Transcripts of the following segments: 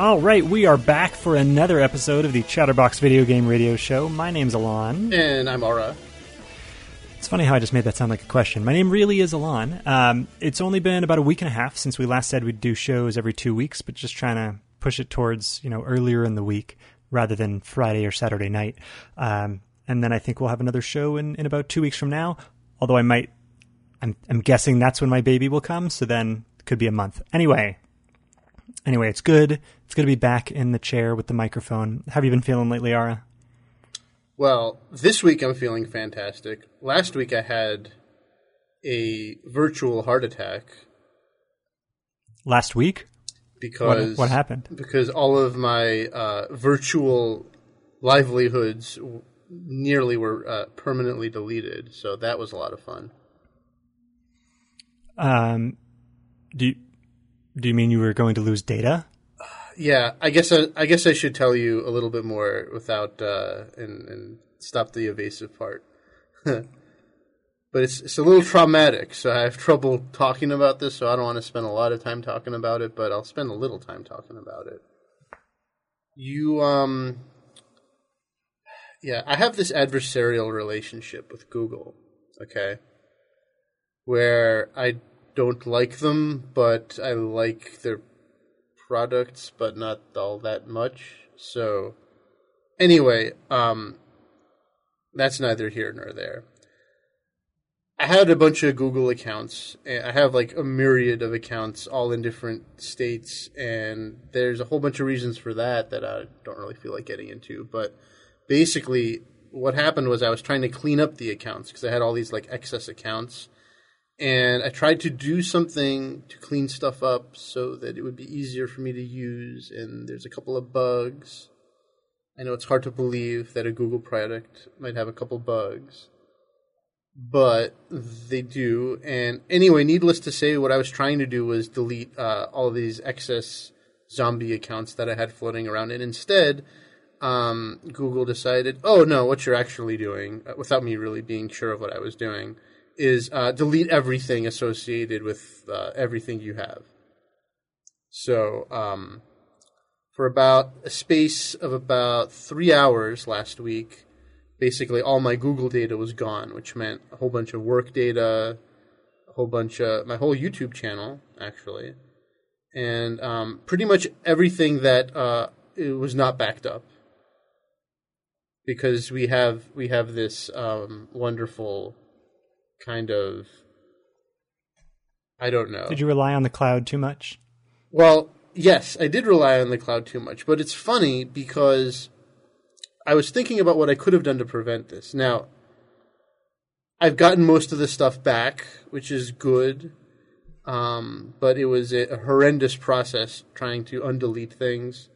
All right, we are back for another episode of the Chatterbox Video Game Radio Show. My name's Alon. And I'm Aura. It's funny how I just made that sound like a question. My name really is Alon. Um, it's only been about a week and a half since we last said we'd do shows every two weeks, but just trying to push it towards you know earlier in the week rather than Friday or Saturday night. Um, and then I think we'll have another show in, in about two weeks from now. Although I might, I'm, I'm guessing that's when my baby will come. So then it could be a month. Anyway, anyway, it's good. It's good to be back in the chair with the microphone. How have you been feeling lately, Ara? Well, this week I'm feeling fantastic. Last week I had a virtual heart attack. Last week? Because what, what happened? Because all of my uh, virtual livelihoods nearly were uh, permanently deleted. So that was a lot of fun. Um, do you, do you mean you were going to lose data? Yeah, I guess I, I guess I should tell you a little bit more without uh, and and stop the evasive part. but it's it's a little traumatic, so I have trouble talking about this. So I don't want to spend a lot of time talking about it, but I'll spend a little time talking about it. You um, yeah, I have this adversarial relationship with Google. Okay, where I don't like them, but I like their products, but not all that much. So, anyway, um, that's neither here nor there. I had a bunch of Google accounts. I have like a myriad of accounts, all in different states, and there's a whole bunch of reasons for that that I don't really feel like getting into. But basically, what happened was I was trying to clean up the accounts because I had all these like excess accounts and I tried to do something to clean stuff up so that it would be easier for me to use. And there's a couple of bugs. I know it's hard to believe that a Google product might have a couple bugs, but they do. And anyway, needless to say, what I was trying to do was delete uh, all these excess zombie accounts that I had floating around. And instead, um, Google decided, oh no, what you're actually doing, uh, without me really being sure of what I was doing is uh, delete everything associated with uh, everything you have. So, um, for about a space of about three hours last week, basically all my Google data was gone, which meant a whole bunch of work data, a whole bunch of my whole YouTube channel, actually, and um, pretty much everything that uh, it was not backed up because we have we have this um, wonderful kind of I don't know. Did you rely on the cloud too much? Well, yes, I did rely on the cloud too much, but it's funny because I was thinking about what I could have done to prevent this. Now, I've gotten most of the stuff back, which is good. Um, but it was a, a horrendous process trying to undelete things.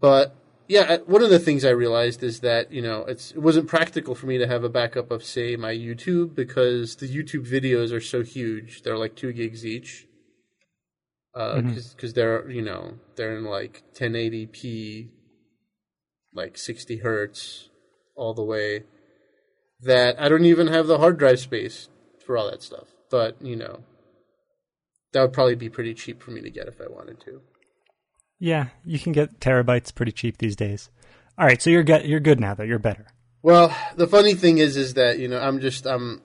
But yeah, one of the things I realized is that you know it's it wasn't practical for me to have a backup of say my YouTube because the YouTube videos are so huge. They're like two gigs each. Because uh, mm-hmm. they're you know they're in like 1080p, like 60 hertz, all the way. That I don't even have the hard drive space for all that stuff. But you know, that would probably be pretty cheap for me to get if I wanted to. Yeah, you can get terabytes pretty cheap these days. All right, so you're good. You're good now, though. You're better. Well, the funny thing is, is that you know I'm just I'm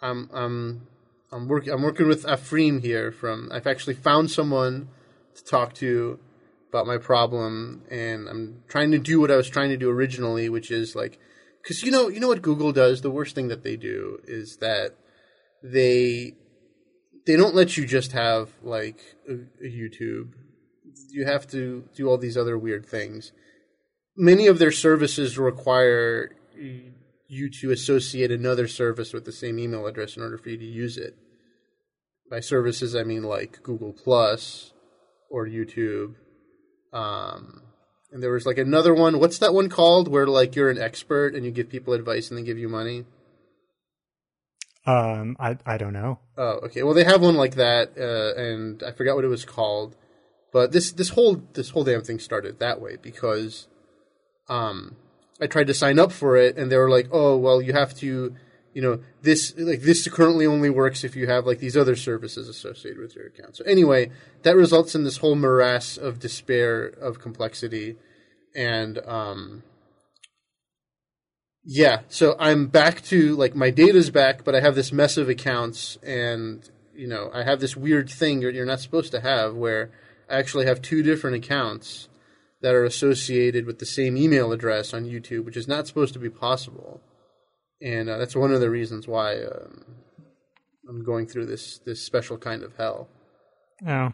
I'm I'm I'm working I'm working with Ephraim here. From I've actually found someone to talk to about my problem, and I'm trying to do what I was trying to do originally, which is like because you know you know what Google does. The worst thing that they do is that they they don't let you just have like a, a YouTube you have to do all these other weird things. Many of their services require you to associate another service with the same email address in order for you to use it. By services, I mean like Google Plus or YouTube. Um, and there was like another one. What's that one called? Where like you're an expert and you give people advice and they give you money. Um, I I don't know. Oh, okay. Well, they have one like that, uh, and I forgot what it was called. But this this whole this whole damn thing started that way because um, I tried to sign up for it and they were like, "Oh, well, you have to you know this like this currently only works if you have like these other services associated with your account. So anyway, that results in this whole morass of despair of complexity, and um, yeah. So I'm back to like my data's back, but I have this mess of accounts, and you know I have this weird thing you're, you're not supposed to have where actually have two different accounts that are associated with the same email address on YouTube, which is not supposed to be possible and uh, that's one of the reasons why um, I'm going through this this special kind of hell. Oh,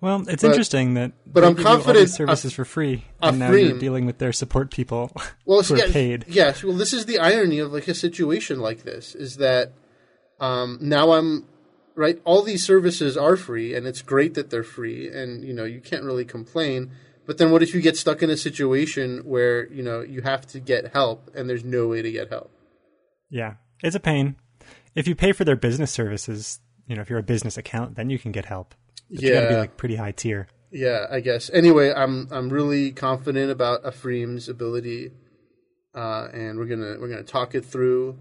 well, it's but, interesting that. But I'm confident services for free, and now you're dealing with their support people well, who yeah, paid. Yes, well, this is the irony of like a situation like this is that um, now I'm right. All these services are free, and it's great that they're free, and you know you can't really complain. But then, what if you get stuck in a situation where you know you have to get help, and there's no way to get help? Yeah, it's a pain. If you pay for their business services, you know, if you're a business account, then you can get help. But yeah, you gotta be like pretty high tier. Yeah, I guess. Anyway, I'm I'm really confident about Ephraim's ability, uh, and we're gonna we're gonna talk it through,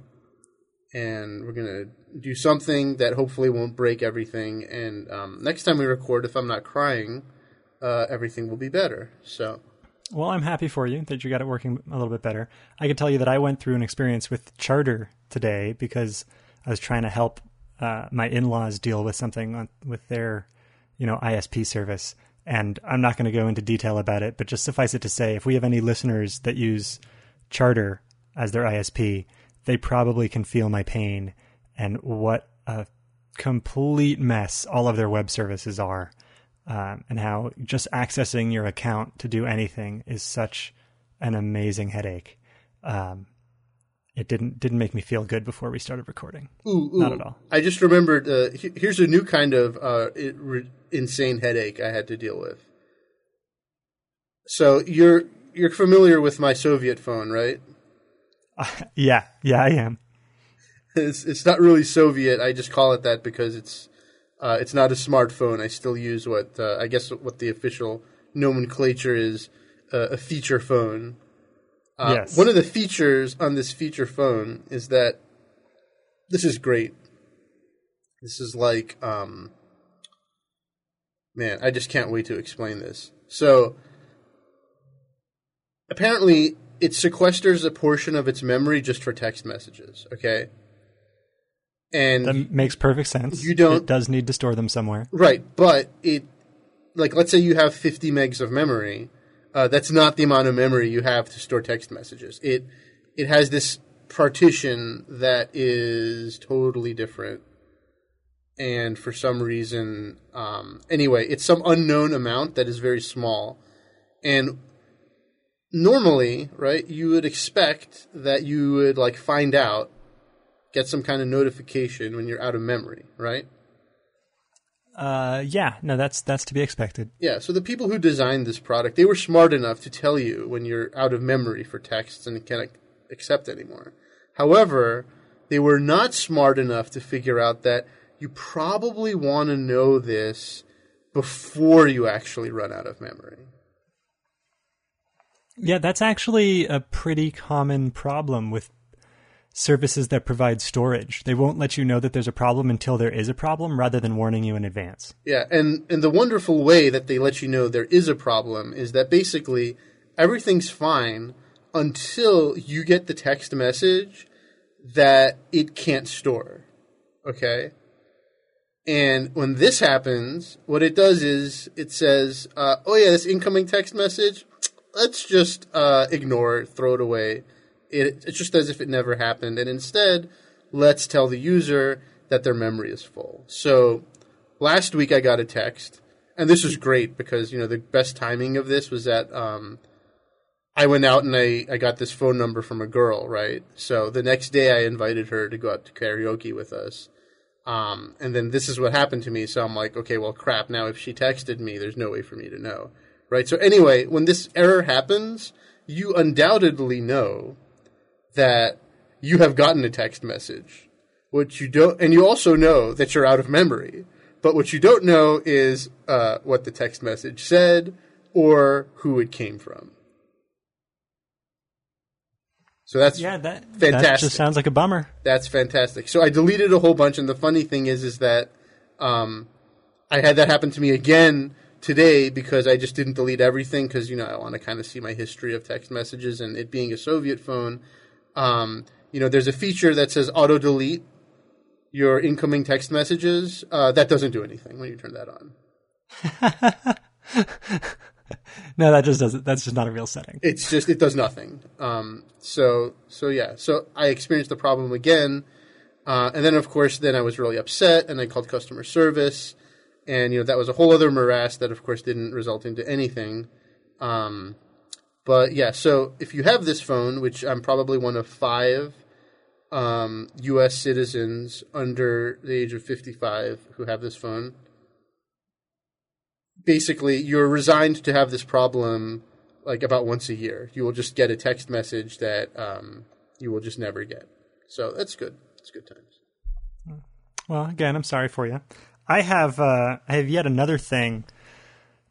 and we're gonna do something that hopefully won't break everything. And um, next time we record, if I'm not crying, uh, everything will be better. So well, I'm happy for you that you got it working a little bit better. I can tell you that I went through an experience with Charter today because I was trying to help uh, my in-laws deal with something on, with their, you know, ISP service. And I'm not going to go into detail about it, but just suffice it to say, if we have any listeners that use Charter as their ISP, they probably can feel my pain and what a complete mess all of their web services are um, and how just accessing your account to do anything is such an amazing headache. Um, it didn't didn't make me feel good before we started recording. Ooh, ooh. Not at all. I just remembered. Uh, here's a new kind of uh, it, re- insane headache I had to deal with. So you're you're familiar with my Soviet phone, right? Uh, yeah, yeah, I am. It's it's not really Soviet. I just call it that because it's uh, it's not a smartphone. I still use what uh, I guess what the official nomenclature is uh, a feature phone. Uh, yes. One of the features on this feature phone is that this is great. This is like, um, man, I just can't wait to explain this. So, apparently, it sequesters a portion of its memory just for text messages. Okay, and that makes perfect sense. You don't. It does need to store them somewhere, right? But it, like, let's say you have 50 megs of memory. Uh, that's not the amount of memory you have to store text messages. It it has this partition that is totally different, and for some reason, um, anyway, it's some unknown amount that is very small, and normally, right, you would expect that you would like find out get some kind of notification when you're out of memory, right? Uh, yeah, no, that's that's to be expected. Yeah, so the people who designed this product, they were smart enough to tell you when you're out of memory for texts and can't accept anymore. However, they were not smart enough to figure out that you probably want to know this before you actually run out of memory. Yeah, that's actually a pretty common problem with services that provide storage. They won't let you know that there's a problem until there is a problem rather than warning you in advance. Yeah, and, and the wonderful way that they let you know there is a problem is that basically everything's fine until you get the text message that it can't store. Okay? And when this happens, what it does is it says, uh, oh yeah, this incoming text message, let's just uh, ignore it, throw it away it, it's just as if it never happened. And instead, let's tell the user that their memory is full. So last week I got a text, and this was great because you know the best timing of this was that um, I went out and I, I got this phone number from a girl, right? So the next day I invited her to go out to karaoke with us. Um, and then this is what happened to me. So I'm like, okay, well, crap. Now if she texted me, there's no way for me to know, right? So anyway, when this error happens, you undoubtedly know that you have gotten a text message. What you don't, and you also know that you're out of memory. But what you don't know is uh, what the text message said or who it came from. So that's Yeah, that Fantastic. That just sounds like a bummer. That's fantastic. So I deleted a whole bunch, and the funny thing is, is that um, I had that happen to me again today because I just didn't delete everything because you know I want to kind of see my history of text messages, and it being a Soviet phone, um, you know, there's a feature that says auto delete your incoming text messages. Uh, that doesn't do anything when you turn that on. No, that just doesn't. That's just not a real setting. It's just it does nothing. Um, so so yeah. So I experienced the problem again, uh, and then of course then I was really upset, and I called customer service, and you know that was a whole other morass that of course didn't result into anything. Um, but yeah, so if you have this phone, which I'm probably one of five um, U.S. citizens under the age of 55 who have this phone, basically you're resigned to have this problem like about once a year. You will just get a text message that um, you will just never get. So that's good. It's good times. Well, again, I'm sorry for you. I have uh, I have yet another thing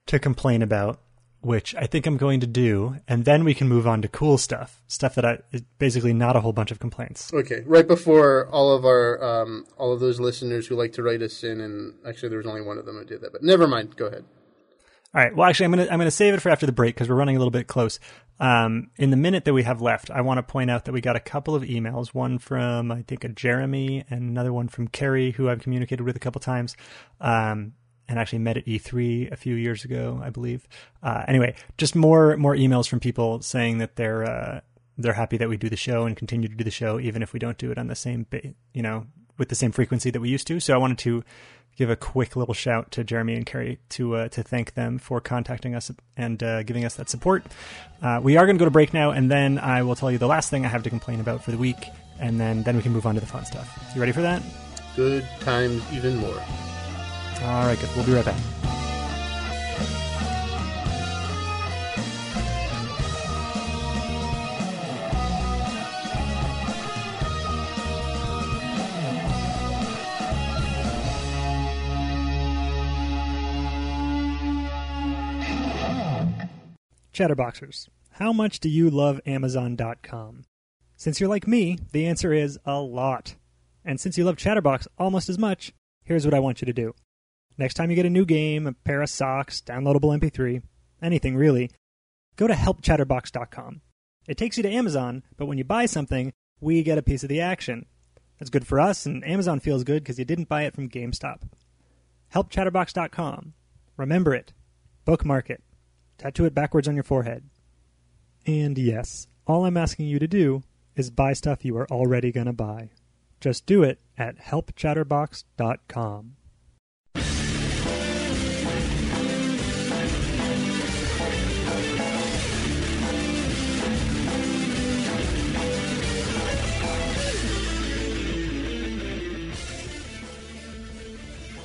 to complain about, which I think I'm going to do, and then we can move on to cool stuff, stuff that I basically not a whole bunch of complaints. Okay, right before all of our um, all of those listeners who like to write us in, and actually there was only one of them who did that, but never mind. Go ahead. All right. Well, actually, I'm gonna I'm gonna save it for after the break because we're running a little bit close. Um, in the minute that we have left, I want to point out that we got a couple of emails. One from I think a Jeremy, and another one from Kerry, who I've communicated with a couple times, um, and actually met at E3 a few years ago, I believe. Uh, anyway, just more more emails from people saying that they're uh, they're happy that we do the show and continue to do the show, even if we don't do it on the same, you know, with the same frequency that we used to. So I wanted to give a quick little shout to Jeremy and Carrie to uh, to thank them for contacting us and uh, giving us that support. Uh, we are going to go to break now, and then I will tell you the last thing I have to complain about for the week, and then then we can move on to the fun stuff. You ready for that? Good times, even more. All right, good. We'll be right back. Chatterboxers, how much do you love Amazon.com? Since you're like me, the answer is a lot. And since you love Chatterbox almost as much, here's what I want you to do. Next time you get a new game, a pair of socks, downloadable MP3, anything really, go to helpchatterbox.com. It takes you to Amazon, but when you buy something, we get a piece of the action. That's good for us, and Amazon feels good because you didn't buy it from GameStop. Helpchatterbox.com. Remember it. Bookmark it. Tattoo it backwards on your forehead. And yes, all I'm asking you to do is buy stuff you are already going to buy. Just do it at helpchatterbox.com.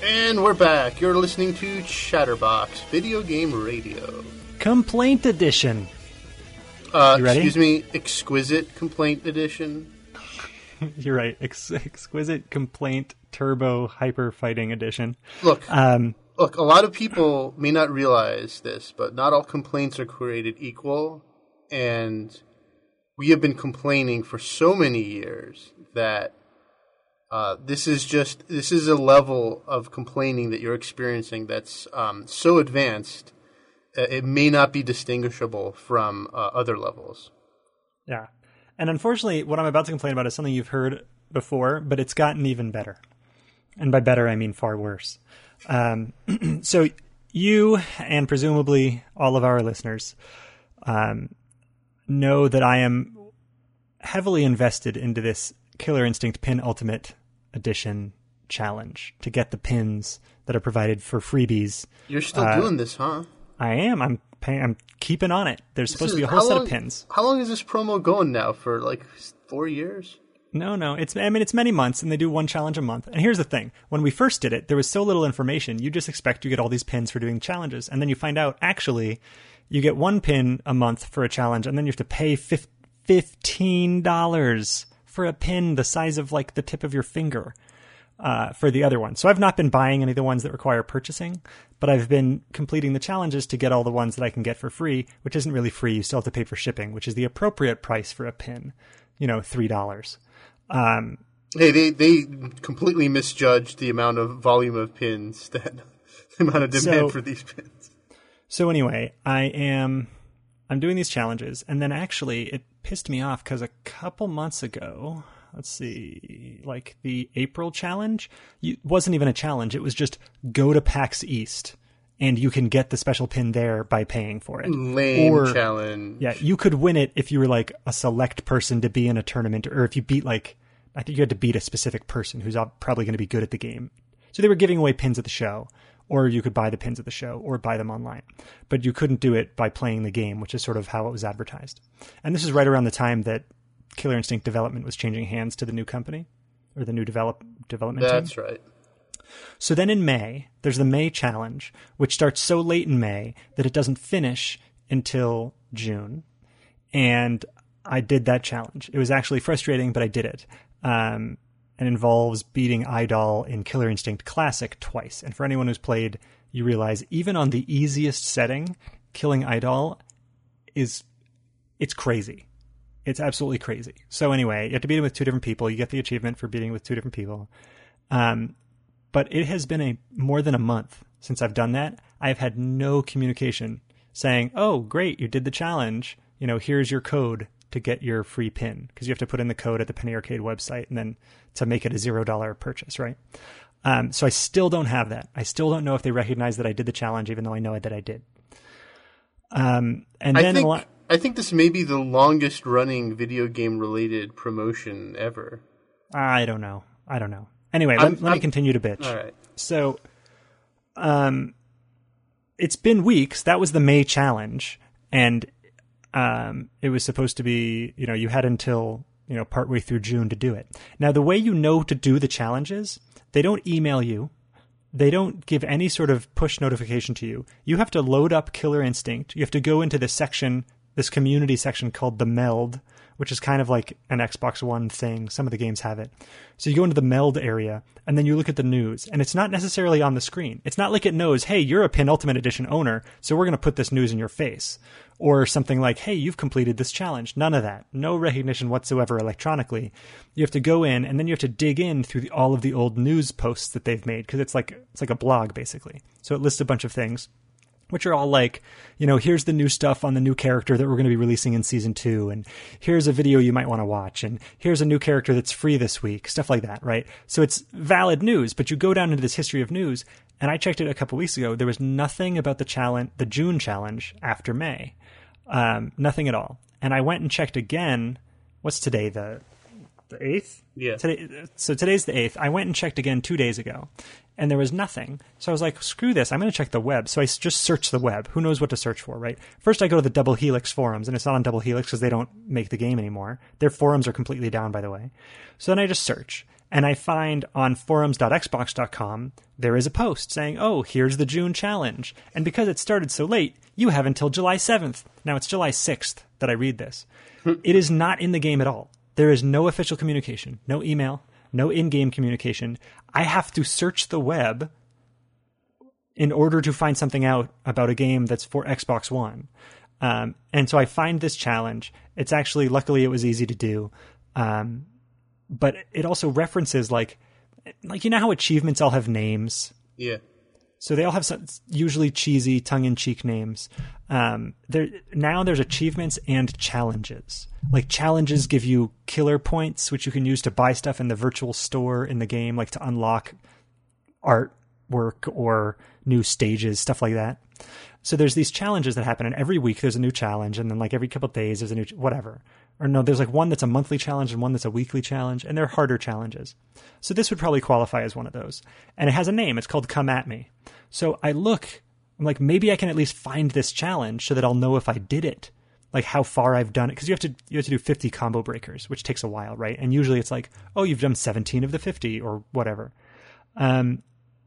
And we're back. You're listening to Chatterbox Video Game Radio. Complaint edition. Uh? Excuse me, Exquisite Complaint Edition. You're right. Ex- exquisite complaint turbo hyper fighting edition. Look, Um, look. A lot of people may not realize this, but not all complaints are created equal, and we have been complaining for so many years that uh, this is just this is a level of complaining that you're experiencing that's um, so advanced uh, it may not be distinguishable from uh, other levels. yeah. And unfortunately, what I'm about to complain about is something you've heard before, but it's gotten even better. And by better, I mean far worse. Um, so you and presumably all of our listeners um, know that I am heavily invested into this Killer Instinct Pin Ultimate Edition challenge to get the pins that are provided for freebies. You're still Uh, doing this, huh? I am. I'm. paying, I'm keeping on it. There's supposed to be a whole set how of pins. How long is this promo going now? For like four years? No, no. It's I mean it's many months and they do one challenge a month. And here's the thing. When we first did it, there was so little information. You just expect you get all these pins for doing challenges. And then you find out actually you get one pin a month for a challenge and then you have to pay fif- $15 for a pin the size of like the tip of your finger. Uh, for the other one. So I've not been buying any of the ones that require purchasing, but I've been completing the challenges to get all the ones that I can get for free, which isn't really free. You still have to pay for shipping, which is the appropriate price for a pin. you know, three dollars. Um, Hey, they they completely misjudged the amount of volume of pins that the amount of demand So- for these pins. So anyway, I am I'm doing these challenges, and then actually it pissed me off because a couple months ago, let's see, like the April challenge, you, wasn't even a challenge. It was just go to PAX East, and you can get the special pin there by paying for it. Lame Or- challenge. Yeah, you could win it if you were like a select person to be in a tournament, or if you beat like I think you had to beat a specific person who's probably going to be good at the game. So they were giving away pins at the show, or you could buy the pins at the show, or buy them online. But you couldn't do it by playing the game, which is sort of how it was advertised. And this is right around the time that Killer Instinct Development was changing hands to the new company or the new develop development team. That's right. So then in May, there's the May challenge, which starts so late in May that it doesn't finish until June. And I did that challenge. It was actually frustrating, but I did it. Um, and involves beating Eyedol in Killer Instinct Classic twice. And for anyone who's played, you realize even on the easiest setting, killing Eyedol is it's crazy. It's absolutely crazy. So anyway, you have to beat him with two different people. You get the achievement for beating with two different people. Um, but it has been a more than a month since I've done that. I've had no communication saying, "Oh, great, you did the challenge. You know, here's your code to get your free pin because you have to put in the code at the Penny Arcade website and then to make it a zero dollar purchase, right?" Um, so I still don't have that. I still don't know if they recognize that I did the challenge, even though I know that I did. Um, and I then think. I think this may be the longest running video game related promotion ever. I don't know. I don't know. Anyway, I'm- let, let me continue to bitch. All right. So, um, it's been weeks. That was the May challenge, and um, it was supposed to be. You know, you had until you know partway through June to do it. Now, the way you know to do the challenges, they don't email you. They don't give any sort of push notification to you. You have to load up Killer Instinct. You have to go into this section, this community section called the Meld, which is kind of like an Xbox One thing. Some of the games have it. So you go into the Meld area and then you look at the news, and it's not necessarily on the screen. It's not like it knows, hey, you're a Pin Ultimate Edition owner, so we're going to put this news in your face. Or something like, hey, you've completed this challenge. None of that. No recognition whatsoever electronically. You have to go in and then you have to dig in through the, all of the old news posts that they've made because it's like it's like a blog basically. So it lists a bunch of things which are all like, you know, here's the new stuff on the new character that we're going to be releasing in season two, and here's a video you might want to watch, and here's a new character that's free this week, stuff like that, right? So it's valid news, but you go down into this history of news, and I checked it a couple weeks ago. There was nothing about the challenge, the June challenge after May, um, nothing at all. And I went and checked again. What's today? The the eighth. Yeah. Today, so today's the eighth. I went and checked again two days ago, and there was nothing. So I was like, "Screw this! I'm going to check the web." So I just searched the web. Who knows what to search for, right? First, I go to the Double Helix forums, and it's not on Double Helix because they don't make the game anymore. Their forums are completely down, by the way. So then I just search, and I find on forums.xbox.com there is a post saying, "Oh, here's the June challenge," and because it started so late, you have until July 7th. Now it's July 6th that I read this. Hmm. it is not in the game at all. There is no official communication, no email, no in-game communication. I have to search the web in order to find something out about a game that's for Xbox One. Um, and so I find this challenge. It's actually, luckily, it was easy to do. Um, but it also references like, like you know how achievements all have names. Yeah. So they all have some usually cheesy, tongue-in-cheek names. Um, there now there's achievements and challenges. Like challenges give you killer points, which you can use to buy stuff in the virtual store in the game, like to unlock artwork or new stages, stuff like that. So there's these challenges that happen, and every week there's a new challenge, and then like every couple days there's a new ch- whatever. Or no, there's like one that's a monthly challenge and one that's a weekly challenge, and they're harder challenges. So this would probably qualify as one of those, and it has a name. It's called Come at Me. So I look, I'm like maybe I can at least find this challenge so that I'll know if I did it, like how far I've done it, because you have to you have to do 50 combo breakers, which takes a while, right? And usually it's like, oh, you've done 17 of the 50 or whatever. Um,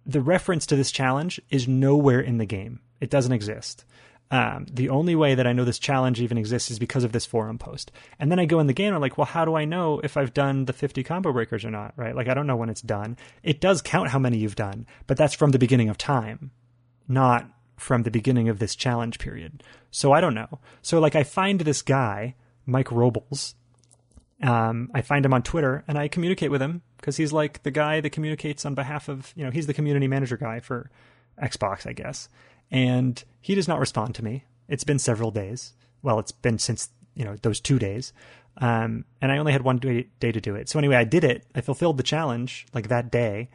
the reference to this challenge is nowhere in the game. It doesn't exist. Um, the only way that I know this challenge even exists is because of this forum post. And then I go in the game and I'm like, well, how do I know if I've done the 50 combo breakers or not, right? Like, I don't know when it's done. It does count how many you've done, but that's from the beginning of time, not from the beginning of this challenge period. So I don't know. So, like, I find this guy, Mike Robles, Um, I find him on Twitter and I communicate with him because he's like the guy that communicates on behalf of, you know, he's the community manager guy for Xbox, I guess. And he does not respond to me. It's been several days. Well, it's been since, you know, those two days. Um, and I only had one day, day to do it. So anyway, I did it. I fulfilled the challenge like that day.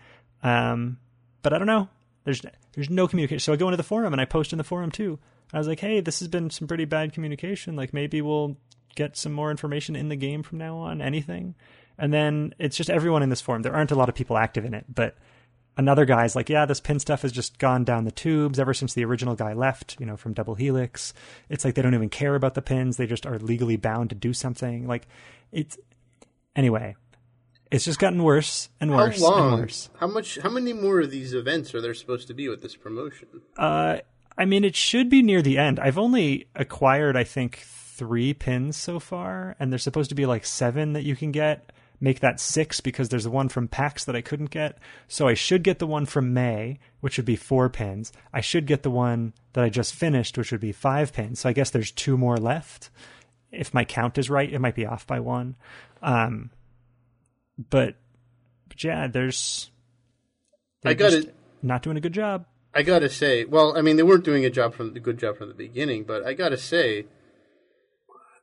Um, but I don't know. There's there's no communication. So I go into the forum and I post in the forum too. I was like, hey, this has been some pretty bad communication. Like maybe we'll get some more information in the game from now on. Anything. And then it's just everyone in this forum. There aren't a lot of people active in it, but another guy's like, yeah, this pin stuff has just gone down the tubes ever since the original guy left, you know, from Double Helix. It's like they don't even care about the pins. They just are legally bound to do something. Like it's anyway, it's just gotten worse and worse how long? and worse. How much? How many more of these events are there supposed to be with this promotion? Uh, I mean, it should be near the end. I've only acquired, I think, three pins so far, and there's supposed to be like seven that you can get. Make that six because there's the one from PAX that I couldn't get. So I should get the one from May, which would be four pins. I should get the one that I just finished, which would be five pins. So I guess there's two more left. If my count is right, it might be off by one. Um, but, but yeah, there's. I got it. Not doing a good job. I gotta say, well, I mean, they weren't doing a job from the good job from the beginning, but I gotta say,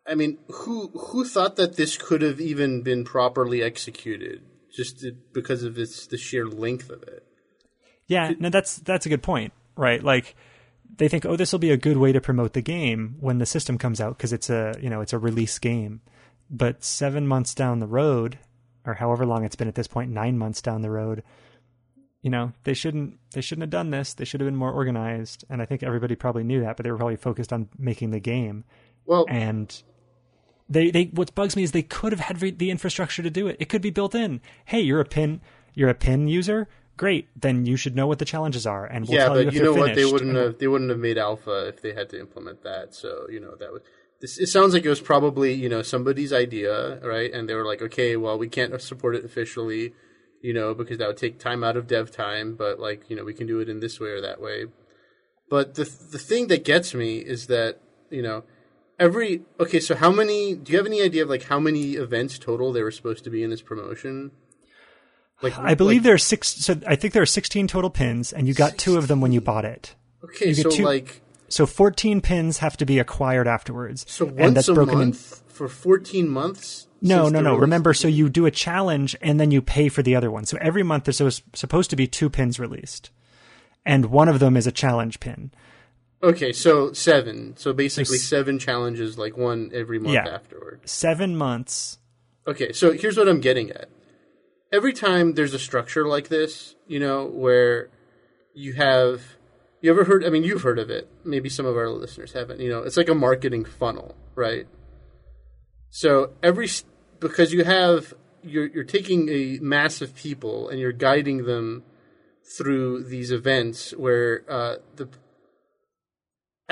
I mean, who who thought that this could have even been properly executed just because of its the sheer length of it? Yeah, no, that's that's a good point, right? Like they think, oh, this will be a good way to promote the game when the system comes out because it's a you know it's a release game. But seven months down the road, or however long it's been at this point, nine months down the road, you know they shouldn't they shouldn't have done this. They should have been more organized, and I think everybody probably knew that, but they were probably focused on making the game. Well, and they they what bugs me is they could have had the infrastructure to do it. It could be built in. Hey, you're a pin you're a pin user. Great, then you should know what the challenges are, and we'll yeah, tell but you if you know what? They wouldn't have they wouldn't have made alpha if they had to implement that. So you know that was. This, it sounds like it was probably you know somebody's idea, right? And they were like, okay, well, we can't support it officially, you know, because that would take time out of dev time. But like, you know, we can do it in this way or that way. But the the thing that gets me is that you know every okay. So how many? Do you have any idea of like how many events total there were supposed to be in this promotion? Like I believe like, there are six. So I think there are sixteen total pins, and you got 16. two of them when you bought it. Okay, you so two, like so fourteen pins have to be acquired afterwards. So once a month in, for fourteen months. No, no, no. Remember, so you do a challenge and then you pay for the other one. So every month there's supposed to be two pins released, and one of them is a challenge pin. Okay, so seven. So basically so, seven challenges, like one every month yeah, afterward. Seven months. Okay, so here's what I'm getting at. Every time there's a structure like this, you know, where you have you ever heard I mean you've heard of it. Maybe some of our listeners haven't. You know, it's like a marketing funnel, right? So every because you have you're you're taking a mass of people and you're guiding them through these events where uh, the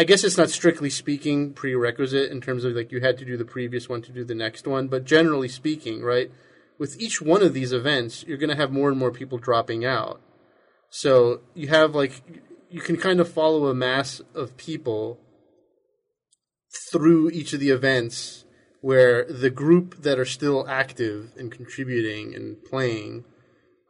I guess it's not strictly speaking prerequisite in terms of like you had to do the previous one to do the next one, but generally speaking, right? With each one of these events, you're going to have more and more people dropping out. So you have like you can kind of follow a mass of people through each of the events where the group that are still active and contributing and playing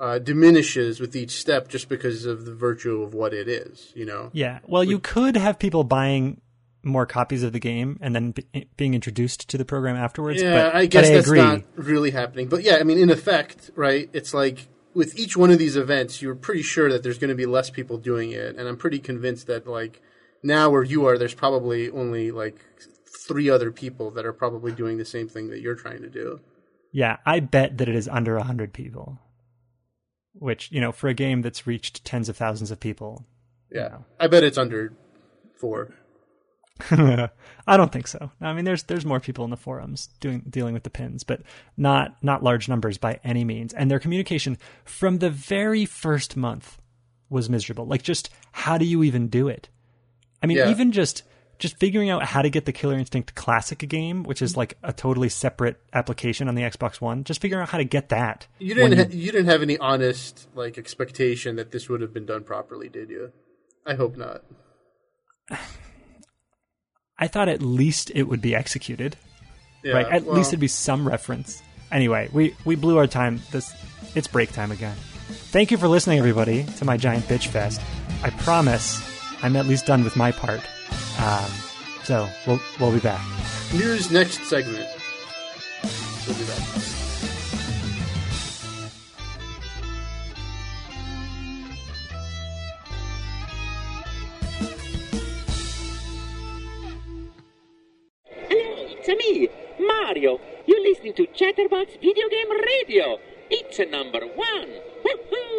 uh, diminishes with each step just because of the virtue of what it is, you know? Yeah. Well, you could have people buying more copies of the game and then b- being introduced to the program afterwards. Yeah, but, I guess I that's agree. not really happening. But yeah, I mean, in effect, right? It's like with each one of these events, you're pretty sure that there's going to be less people doing it, and I'm pretty convinced that like now where you are, there's probably only like three other people that are probably doing the same thing that you're trying to do. Yeah, I bet that it is under 100 people which you know for a game that's reached tens of thousands of people. Yeah, you know. I bet it's under four. I don't think so. I mean, there's there's more people in the forums doing dealing with the pins, but not not large numbers by any means. And their communication from the very first month was miserable. Like, just how do you even do it? I mean, Yeah. even just just figuring out how to get the Killer Instinct Classic game, which is like a totally separate application on the Xbox One. Just figuring out how to get that. You didn't. Ha- you didn't have any honest like expectation that this would have been done properly, did you? I hope not. I thought at least it would be executed. Yeah, right? At well, least it'd be some reference. Anyway, we we blew our time. This it's break time again. Thank you for listening, everybody, to my giant bitch fest. I promise I'm at least done with my part. Um, so we'll we'll be back. News next segment. We'll be back. Hello, it's me, Mario. You're listening to Chatterbox Video Game Radio. It's a number one. Woohoo!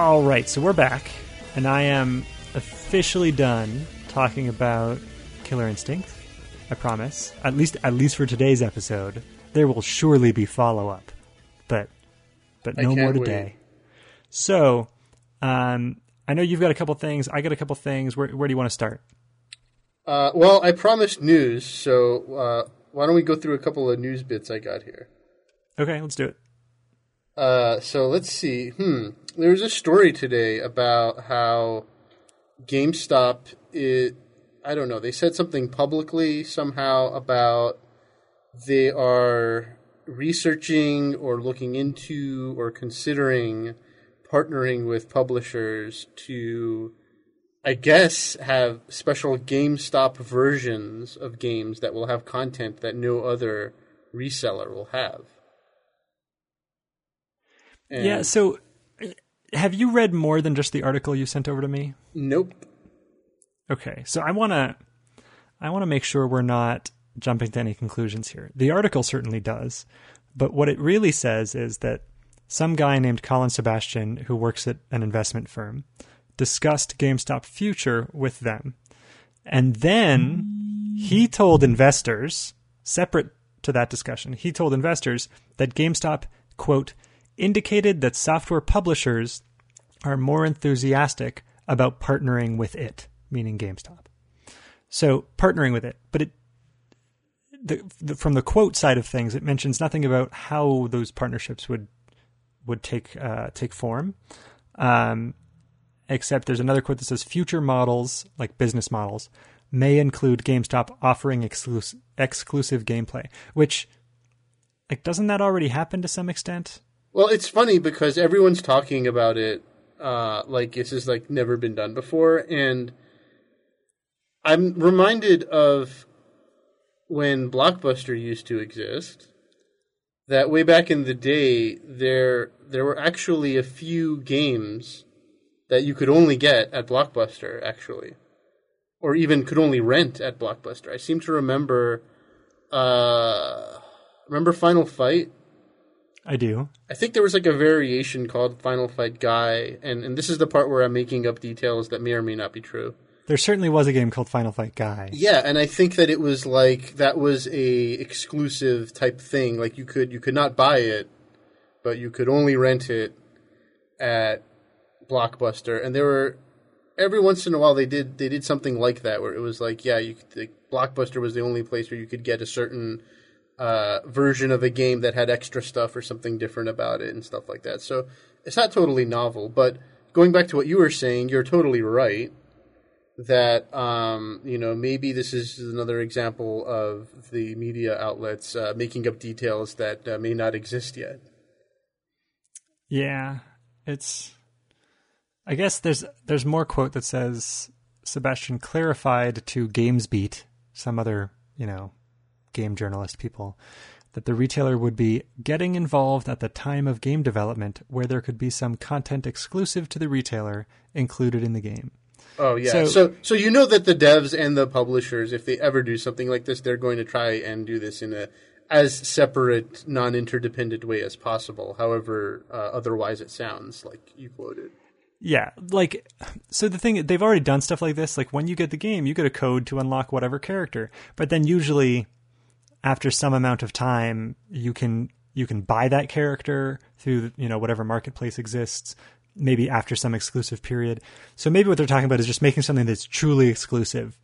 All right, so we're back, and I am officially done talking about Killer Instinct. I promise. At least, at least for today's episode, there will surely be follow up, but but no more today. wait. So, um, I know you've got a couple things. I got a couple things. Where where do you want to start? Uh, well, I promised news, so uh, why don't we go through a couple of news bits I got here? Okay, let's do it. Uh, so let's see. Hmm. There was a story today about how GameStop. It, I don't know. They said something publicly somehow about they are researching or looking into or considering partnering with publishers to, I guess, have special GameStop versions of games that will have content that no other reseller will have. And- Yeah. So, have you read more than just the article you sent over to me? Nope. Okay, so I want to I want to make sure we're not jumping to any conclusions here. The article certainly does, but what it really says is that some guy named Colin Sebastian who works at an investment firm discussed GameStop future with them. And then he told investors, separate to that discussion, he told investors that GameStop, quote, indicated that software publishers are more enthusiastic about partnering with it, meaning GameStop. So partnering with it, but it the, the, from the quote side of things, it mentions nothing about how those partnerships would would take uh, take form. Um, except there's another quote that says future models, like business models, may include GameStop offering exclusive exclusive gameplay. Which, like, doesn't that already happen to some extent? Well, it's funny because everyone's talking about it uh, like this has like never been done before, and I'm reminded of when Blockbuster used to exist. That way back in the day, there there were actually a few games that you could only get at Blockbuster, actually, or even could only rent at Blockbuster. I seem to remember. Uh, remember Final Fight? I do. I think there was like a variation called Final Fight Guy, and, and this is the part where I'm making up details that may or may not be true. There certainly was a game called Final Fight Guy. Yeah, and I think that it was like that was a exclusive type thing. Like you could you could not buy it, but you could only rent it at Blockbuster. And there were every once in a while they did they did something like that where it was like yeah, you could, the Blockbuster was the only place where you could get a certain uh, version of a game that had extra stuff or something different about it and stuff like that. So it's not totally novel, but going back to what you were saying, you're totally right that um, you know maybe this is another example of the media outlets uh, making up details that uh, may not exist yet. Yeah, it's. I guess there's there's more quote that says Sebastian clarified to GamesBeat, some other you know game journalist people, that the retailer would be getting involved at the time of game development, where there could be some content exclusive to the retailer included in the game. Oh yeah. So- So, so you know that the devs and the publishers, if they ever do something like this, they're going to try and do this in a as separate, non-interdependent way as possible. However, uh, otherwise it sounds like you quoted. Yeah, like so the thing they've already done stuff like this. Like when you get the game, you get a code to unlock whatever character, but then usually after some amount of time, you can you can buy that character through you know whatever marketplace exists. Maybe after some exclusive period. So maybe what they're talking about is just making something that's truly exclusive.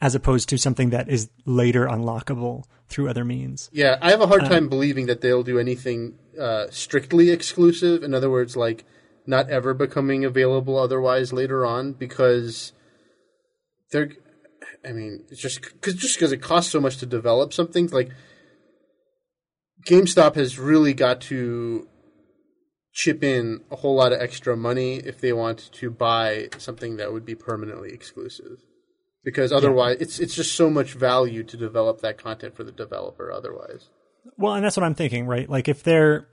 as opposed to something that is later unlockable through other means. Yeah, I have a hard time believing that they'll do anything uh, strictly exclusive. In other words, like not ever becoming available otherwise later on because they're. I mean, it's just because just because it costs so much to develop something like GameStop has really got to chip in a whole lot of extra money if they want to buy something that would be permanently exclusive. Because otherwise, it's it's just so much value to develop that content for the developer. Otherwise, Well, and that's what I'm thinking, right? Like if they're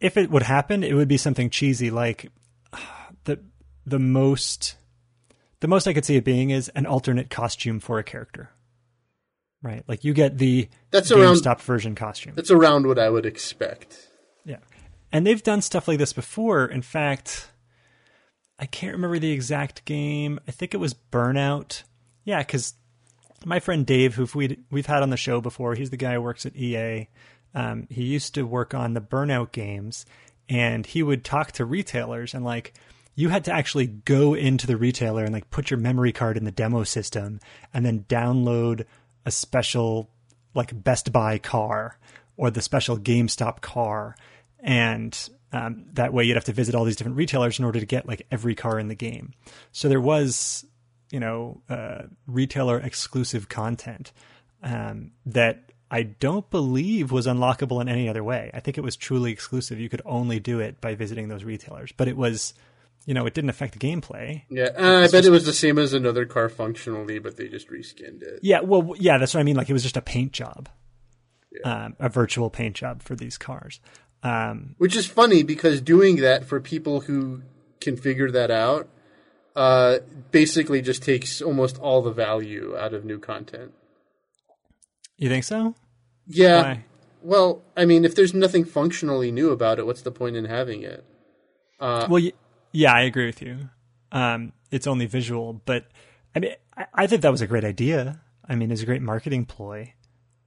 if it would happen, it would be something cheesy like the the most the most I could see it being is an alternate costume for a character. Right? Like you get the That's around- GameStop version costume. that's around what I would expect. Yeah. And they've done stuff like this before. In fact, I can't remember the exact game. I think it was Burnout. Yeah, because my friend Dave, who we we've had on the show before, he's the guy who works at EA. Um, he used to work on the Burnout games, and he would talk to retailers and like you had to actually go into the retailer and like put your memory card in the demo system and then download a special like Best Buy car or the special GameStop car, and um, that way you'd have to visit all these different retailers in order to get like every car in the game. So there was, you know, uh, retailer exclusive content um, that I don't believe was unlockable in any other way. I think it was truly exclusive. You could only do it by visiting those retailers, but it was. You know, it didn't affect the gameplay. Yeah, uh, I bet it was the same as another car functionally, but they just reskinned it. Yeah, well, yeah, that's what I mean. Like it was just a paint job, um, a virtual paint job for these cars. Um, Which is funny because doing that for people who can figure that out uh, basically just takes almost all the value out of new content. you think so? Yeah. Why? Well, I mean, if there's nothing functionally new about it, what's the point in having it? well, y- yeah, I agree with you. Um, it's only visual, but I mean, I, I think that was a great idea. I mean, it's a great marketing ploy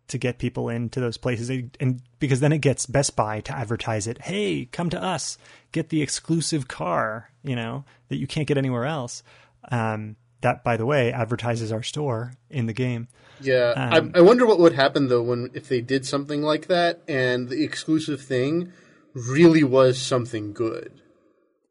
to get people into those places, and because then it gets Best Buy to advertise it. Hey, come to us, get the exclusive car, you know, that you can't get anywhere else. Um, that, by the way, advertises our store in the game. Yeah, Um, I, I wonder what would happen though when if they did something like that and the exclusive thing really was something good.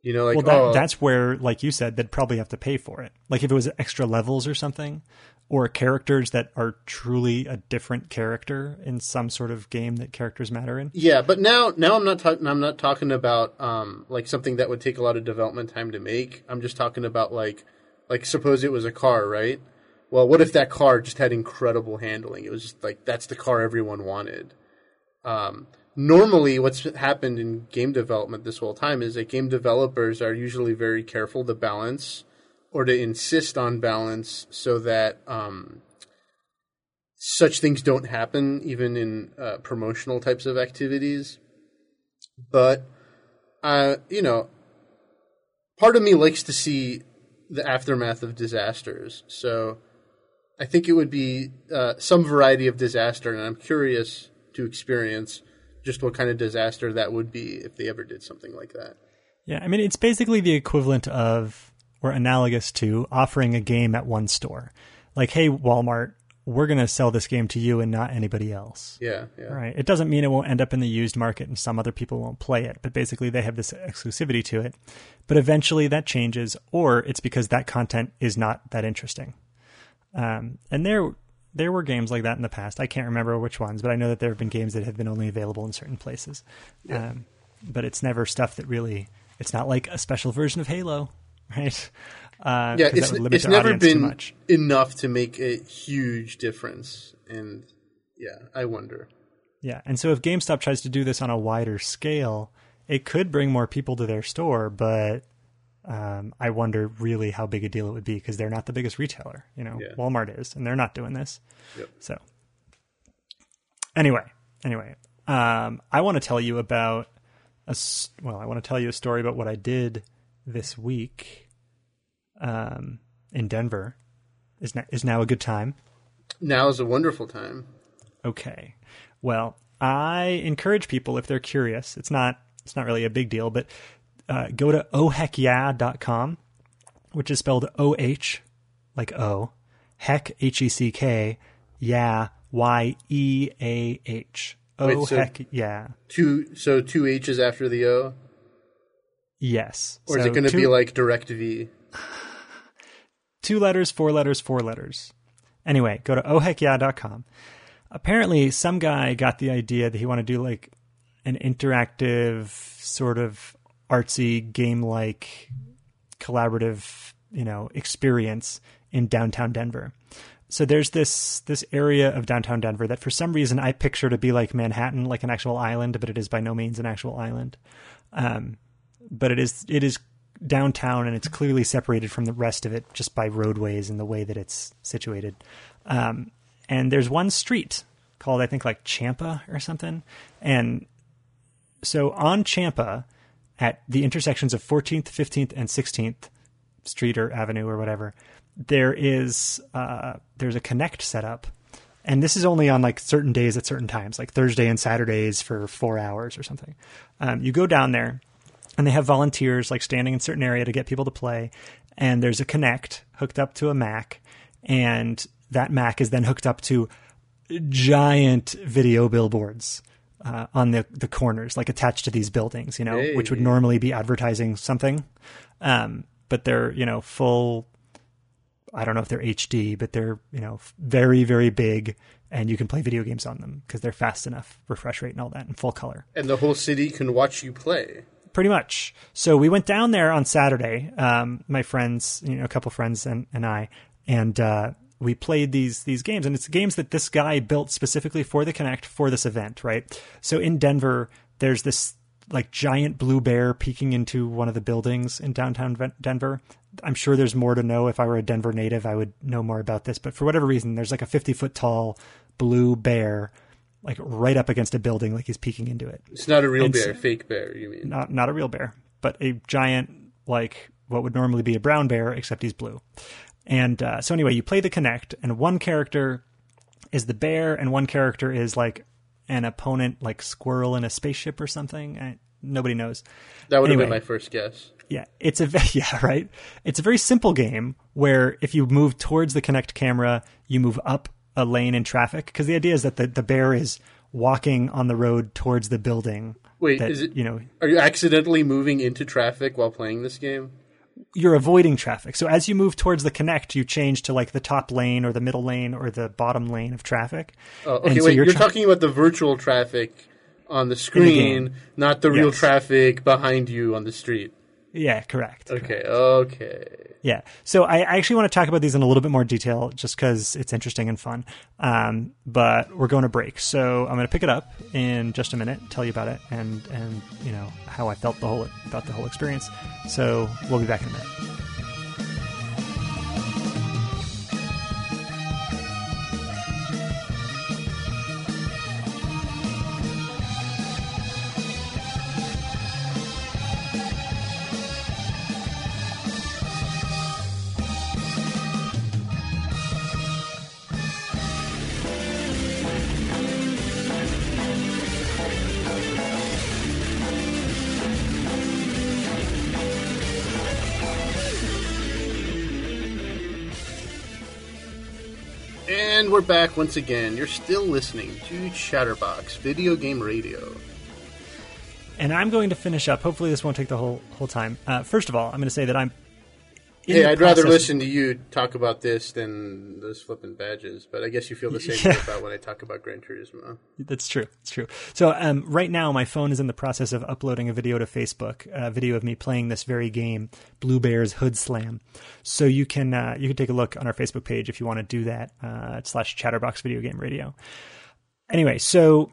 You know, like Well, that, oh, that's where, like you said, they'd probably have to pay for it. Like if it was extra levels or something, or characters that are truly a different character in some sort of game that characters matter in. Yeah, but now now I'm not talking I'm not talking about um like something that would take a lot of development time to make. I'm just talking about like like suppose it was a car, right? Well, what if that car just had incredible handling? It was just like that's the car everyone wanted. Um normally what's happened in game development this whole time is that game developers are usually very careful to balance or to insist on balance so that um such things don't happen even in uh, promotional types of activities. But, uh, you know, part of me likes to see the aftermath of disasters. So I think it would be uh, some variety of disaster, and I'm curious to experience just what kind of disaster that would be if they ever did something like that. Yeah, I mean, it's basically the equivalent of, or analogous to, offering a game at one store. Like, hey, Walmart, we're going to sell this game to you and not anybody else. Yeah, yeah. Right. It doesn't mean it won't end up in the used market and some other people won't play it, but basically they have this exclusivity to it. But eventually that changes, or it's because that content is not that interesting. Um, and there, there were games like that in the past. I can't remember which ones, but I know that there have been games that have been only available in certain places. Um, but it's never stuff that really. It's not like a special version of Halo, right? Uh, Yeah, it's, it's never been much. enough to make a huge difference. And yeah, I wonder. Yeah, and so if GameStop tries to do this on a wider scale, it could bring more people to their store, but um, I wonder really how big a deal it would be because they're not the biggest retailer. You know, Yeah. Walmart is, and they're not doing this. Yep. So, anyway, anyway, um, I want to tell you about a well, I want to tell you a story about what I did this week um, in Denver. Is now, is now a good time? Now is a wonderful time. Okay. Well, I encourage people if they're curious. It's not it's not really a big deal, but uh, go to ohheckyeah.com, which is spelled O H like O, heck H E C K, yeah Y E A H. Oh so- heck yeah. Two so two H's after the O, Yes. or is it going to be like Direct V? two letters, four letters, four letters. Anyway, go to ohheckyeah.com. Apparently, some guy got the idea that he wanted to do like an interactive, sort of artsy, game like, collaborative, you know, experience in downtown Denver. So there's this this area of downtown Denver that for some reason I picture to be like Manhattan, like an actual island, but it is by no means an actual island. Um, but it is it is downtown and it's clearly separated from the rest of it just by roadways and the way that it's situated. Um, and there's one street called I think like Champa or something, and so on Champa at the intersections of 14th, 15th, and 16th Street or Avenue or whatever, there is uh, there's a Kinect set up. And this is only on like certain days at certain times, like Thursday and Saturdays for four hours or something. Um, you go down there, and they have volunteers like standing in certain area to get people to play. And there's a Kinect hooked up to a Mac, and that Mac is then hooked up to giant video billboards uh, on the the corners, like attached to these buildings, you know, which would normally be advertising something, um, but they're you know full. I don't know if they're HD, but they're you know very very big, and you can play video games on them because they're fast enough, refresh rate and all that, and full color And the whole city can watch you play. pretty much. So we went down there on Saturday, um, my friends, you know, a couple friends and, and I, and uh, we played these these games. And it's games that this guy built specifically for the Kinect for this event, right? So in Denver, there's this like giant blue bear peeking into one of the buildings in downtown Denver. I'm sure there's more to know. If I were a Denver native, I would know more about this. But for whatever reason, there's like a 50 foot tall blue bear, like right up against a building, like he's peeking into it It's not a real And bear, so- fake bear. You mean? not not a real bear, but a giant like what would normally be a brown bear, except he's blue. And uh, so anyway, you play the Kinect, and one character is the bear, and one character is like an opponent, like squirrel in a spaceship or something. I, nobody knows. That would have been my first guess. Yeah, it's a yeah right. It's a very simple game where if you move towards the Kinect camera, you move up a lane in traffic because the idea is that the the bear is walking on the road towards the building. Wait, that, is it? you know Are you accidentally moving into traffic while playing this game? You're avoiding traffic. So as you move towards the Kinect, you change to like the top lane or the middle lane or the bottom lane of traffic. Oh, okay, And so wait. you're You're, try- talking about the virtual traffic on the screen, game. not the real Yes. traffic behind you on the street. Yeah, correct. Okay, okay. Yeah. So I, actually want to talk about these in a little bit more detail just because it's interesting and fun. Um, but we're going to break. So I'm going to pick it up in just a minute, tell you about it and, and, you know, how I felt the whole, about the whole experience. So we'll be back in a minute. And we're back once again. You're still listening to Chatterbox Video Game Radio. And I'm going to finish up. Hopefully this won't take the whole, whole time. Uh, first of all, I'm going to say that I'm, Hey, I'd rather listen to you talk about this than those flipping badges, but I guess you feel the same Yeah. way about when I talk about Gran Turismo. That's true. That's true. So um, right now, my phone is in the process of uploading a video to Facebook, a video of me playing this very game, Blue Bears Hood Slam. So you can uh, you can take a look on our Facebook page if you want to do that uh, slash Chatterbox Video Game Radio. Anyway, so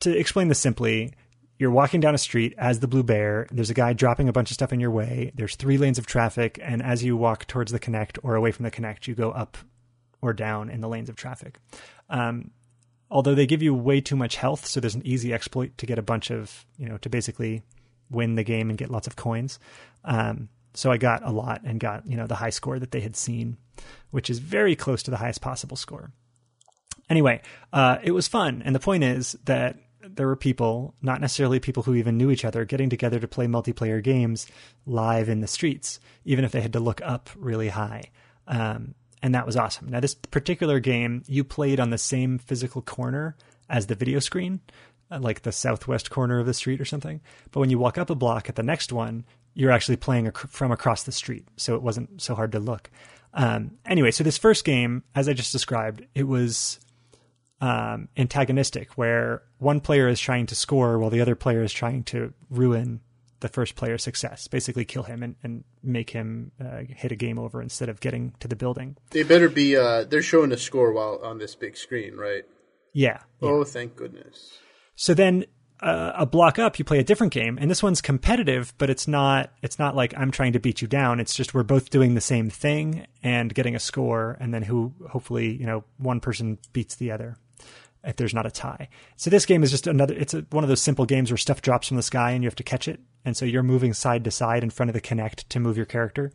to explain this simply, you're walking down a street as the blue bear. There's a guy dropping a bunch of stuff in your way. There's three lanes of traffic, and as you walk towards the Kinect or away from the Kinect, you go up or down in the lanes of traffic. Um, although they give you way too much health, so there's an easy exploit to get a bunch of, you know, to basically win the game and get lots of coins. Um, so I got a lot and got, you know, the high score that they had seen, which is very close to the highest possible score. Anyway, uh, it was fun. And the point is that there were people, not necessarily people who even knew each other, getting together to play multiplayer games live in the streets, even if they had to look up really high. Um, and that was awesome. Now, this particular game, you played on the same physical corner as the video screen, uh, like the southwest corner of the street or something. But when you walk up a block at the next one, you're actually playing from across the street. So it wasn't so hard to look. Um, anyway, so this first game, as I just described, it was um, antagonistic, where one player is trying to score while the other player is trying to ruin the first player's success, basically kill him and, and make him uh, hit a game over instead of getting to the building. They better be. Uh, they're showing a score while on this big screen, right? Yeah. yeah. Oh, thank goodness. So then uh, a block up, you play a different game, and this one's competitive, but it's not. It's not like I'm trying to beat you down. It's just we're both doing the same thing and getting a score, and then who hopefully you know one person beats the other if there's not a tie. So this game is just another. It's a, one of those simple games where stuff drops from the sky and you have to catch it, and so you're moving side to side in front of the Kinect to move your character.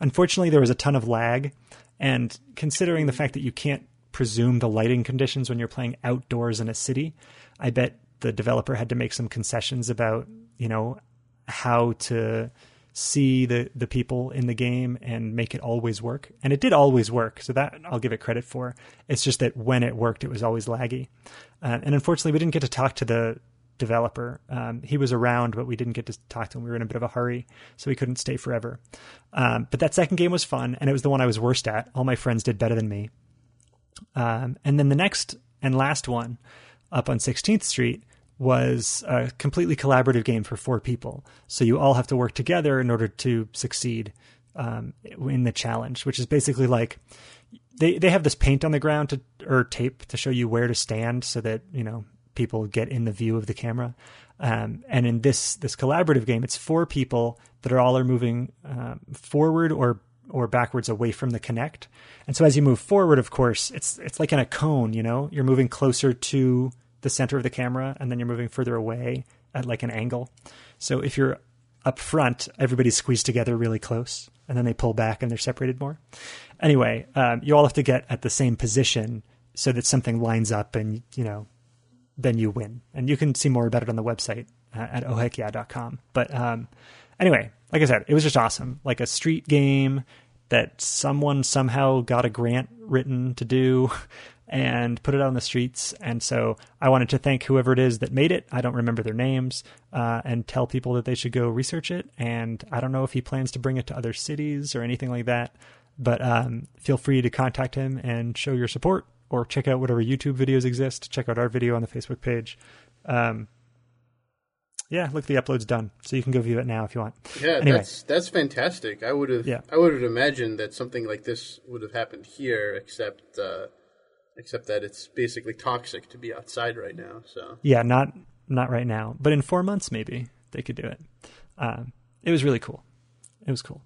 Unfortunately, there was a ton of lag, and considering the fact that you can't presume the lighting conditions when you're playing outdoors in a city, I bet the developer had to make some concessions about you know how to see the the people in the game and make it always work. And it did always work, so that I'll give it credit for. It's just that when it worked, it was always laggy. Uh, and unfortunately, we didn't get to talk to the developer. Um, he was around, but we didn't get to talk to him. We were in a bit of a hurry, so we couldn't stay forever. Um, but that second game was fun, and it was the one I was worst at. All my friends did better than me. Um, and then the next and last one, up on 16th Street, was a completely collaborative game for four people. So you all have to work together in order to succeed um, in the challenge, which is basically like they they have this paint on the ground to or tape to show you where to stand so that you know people get in the view of the camera. Um, and in this this collaborative game, it's four people that are all are moving um, forward or or backwards away from the Kinect. And so as you move forward, of course, it's it's like in a cone. You know, you're moving closer to the center of the camera and then you're moving further away at like an angle. So if you're up front, everybody's squeezed together really close and then they pull back and they're separated more. Anyway, um, you all have to get at the same position so that something lines up and, you know, then you win. And you can see more about it on the website uh, at ohheckyeah.com. But um, anyway, like I said, it was just awesome. Like a street game that someone somehow got a grant written to do. And put it out on the streets. And so I wanted to thank whoever it is that made it. I don't remember their names, uh, and tell people that they should go research it. And I don't know if he plans to bring it to other cities or anything like that. But um, feel free to contact him and show your support, or check out whatever YouTube videos exist. Check out our video on the Facebook page. Um, yeah, look, the upload's done, so you can go view it now if you want. Yeah, anyway. that's that's fantastic. I would have, yeah. I would have imagined that something like this would have happened here, except uh, except that it's basically toxic to be outside right now. So yeah, not not right now, but in four months maybe they could do it. Um, it was really cool. It was cool.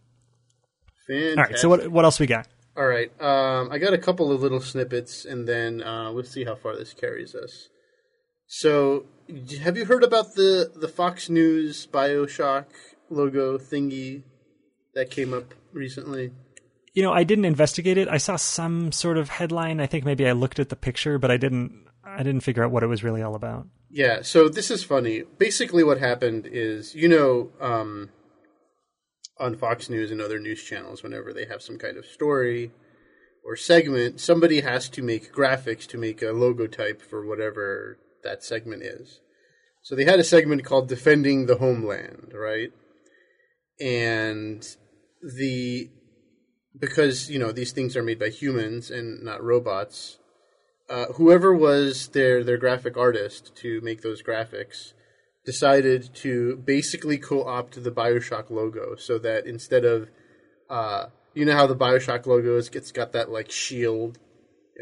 Fantastic. All right, so what what else we got? All right, um, I got a couple of little snippets, and then uh, we'll see how far this carries us. So, have you heard about the the Fox News Bioshock logo thingy that came up recently? You know, I didn't investigate it. I saw some sort of headline. I think maybe I looked at the picture, but I didn't. I didn't figure out what it was really all about. Yeah. So this is funny. Basically, what happened is, you know, um, on Fox News and other news channels, whenever they have some kind of story or segment, somebody has to make graphics to make a logo type for whatever that segment is. So they had a segment called "Defending the Homeland," right? And the because you know these things are made by humans and not robots. Uh, whoever was their their graphic artist to make those graphics decided to basically co-opt the Bioshock logo, so that instead of uh, you know how the Bioshock logo is, it's got that like shield.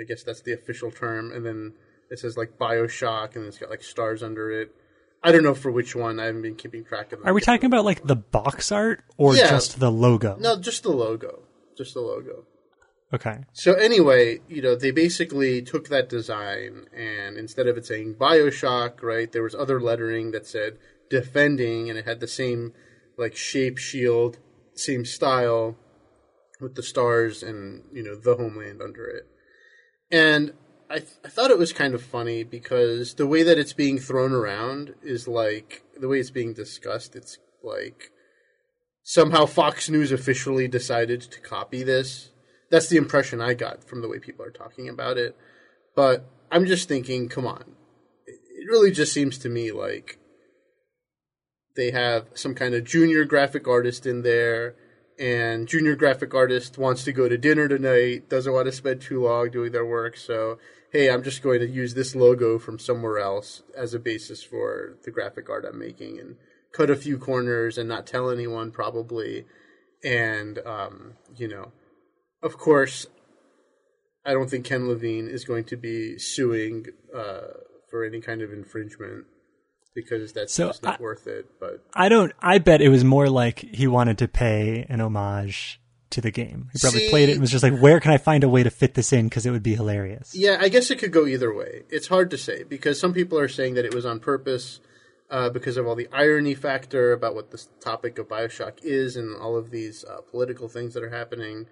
I guess that's the official term, and then it says like Bioshock, and it's got like stars under it. I don't know for which one. I haven't been keeping track of them. Are we talking about like the box art or Yeah. just the logo? No, just the logo. Just the logo. Okay. So anyway, you know, they basically took that design and instead of it saying BioShock, right, there was other lettering that said defending and it had the same like shape shield, same style with the stars and, you know, the homeland under it. And I, th- I thought it was kind of funny because the way that it's being thrown around is like the way it's being discussed, it's like somehow Fox News officially decided to copy this. That's the impression I got from the way people are talking about it. But I'm just thinking, come on. It really just seems to me like they have some kind of junior graphic artist in there and junior graphic artist wants to go to dinner tonight, doesn't want to spend too long doing their work, so hey, I'm just going to use this logo from somewhere else as a basis for the graphic art I'm making and cut a few corners and not tell anyone probably. And um, you know, of course, I don't think Ken Levine is going to be suing uh, for any kind of infringement because that's So, just not I- worth it. But I don't. I bet it was more like he wanted to pay an homage to the game. He probably See- played it and was just like, "Where can I find a way to fit this in? Because it would be hilarious." Yeah, I guess it could go either way. It's hard to say because some people are saying that it was on purpose uh, because of all the irony factor about what the s- topic of Bioshock is and all of these uh, political things that are happening.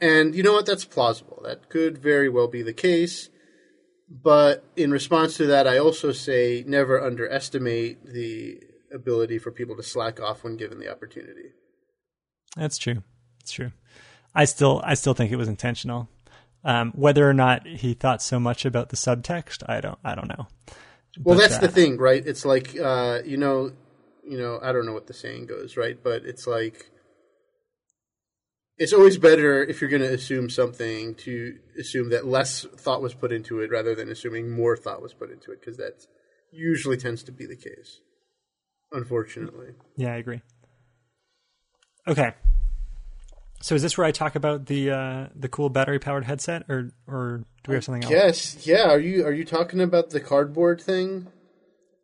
And you know what? That's plausible. That could very well be the case. But in response to that, I also say never underestimate the ability for people to slack off when given the opportunity. That's true. That's true. I still, I still think it was intentional. Um, whether or not he thought so much about the subtext, I don't, I don't know. Well, But, that's the uh, thing, right? It's like uh, you know, you know, I don't know what the saying goes, right? But it's like it's always better if you're going to assume something to assume that less thought was put into it rather than assuming more thought was put into it because that usually tends to be the case. Unfortunately, Yeah, I agree. Okay. So is this where I talk about the uh, the cool battery powered headset, or or do we have something else? yes, yeah. Are you are you talking about the cardboard thing?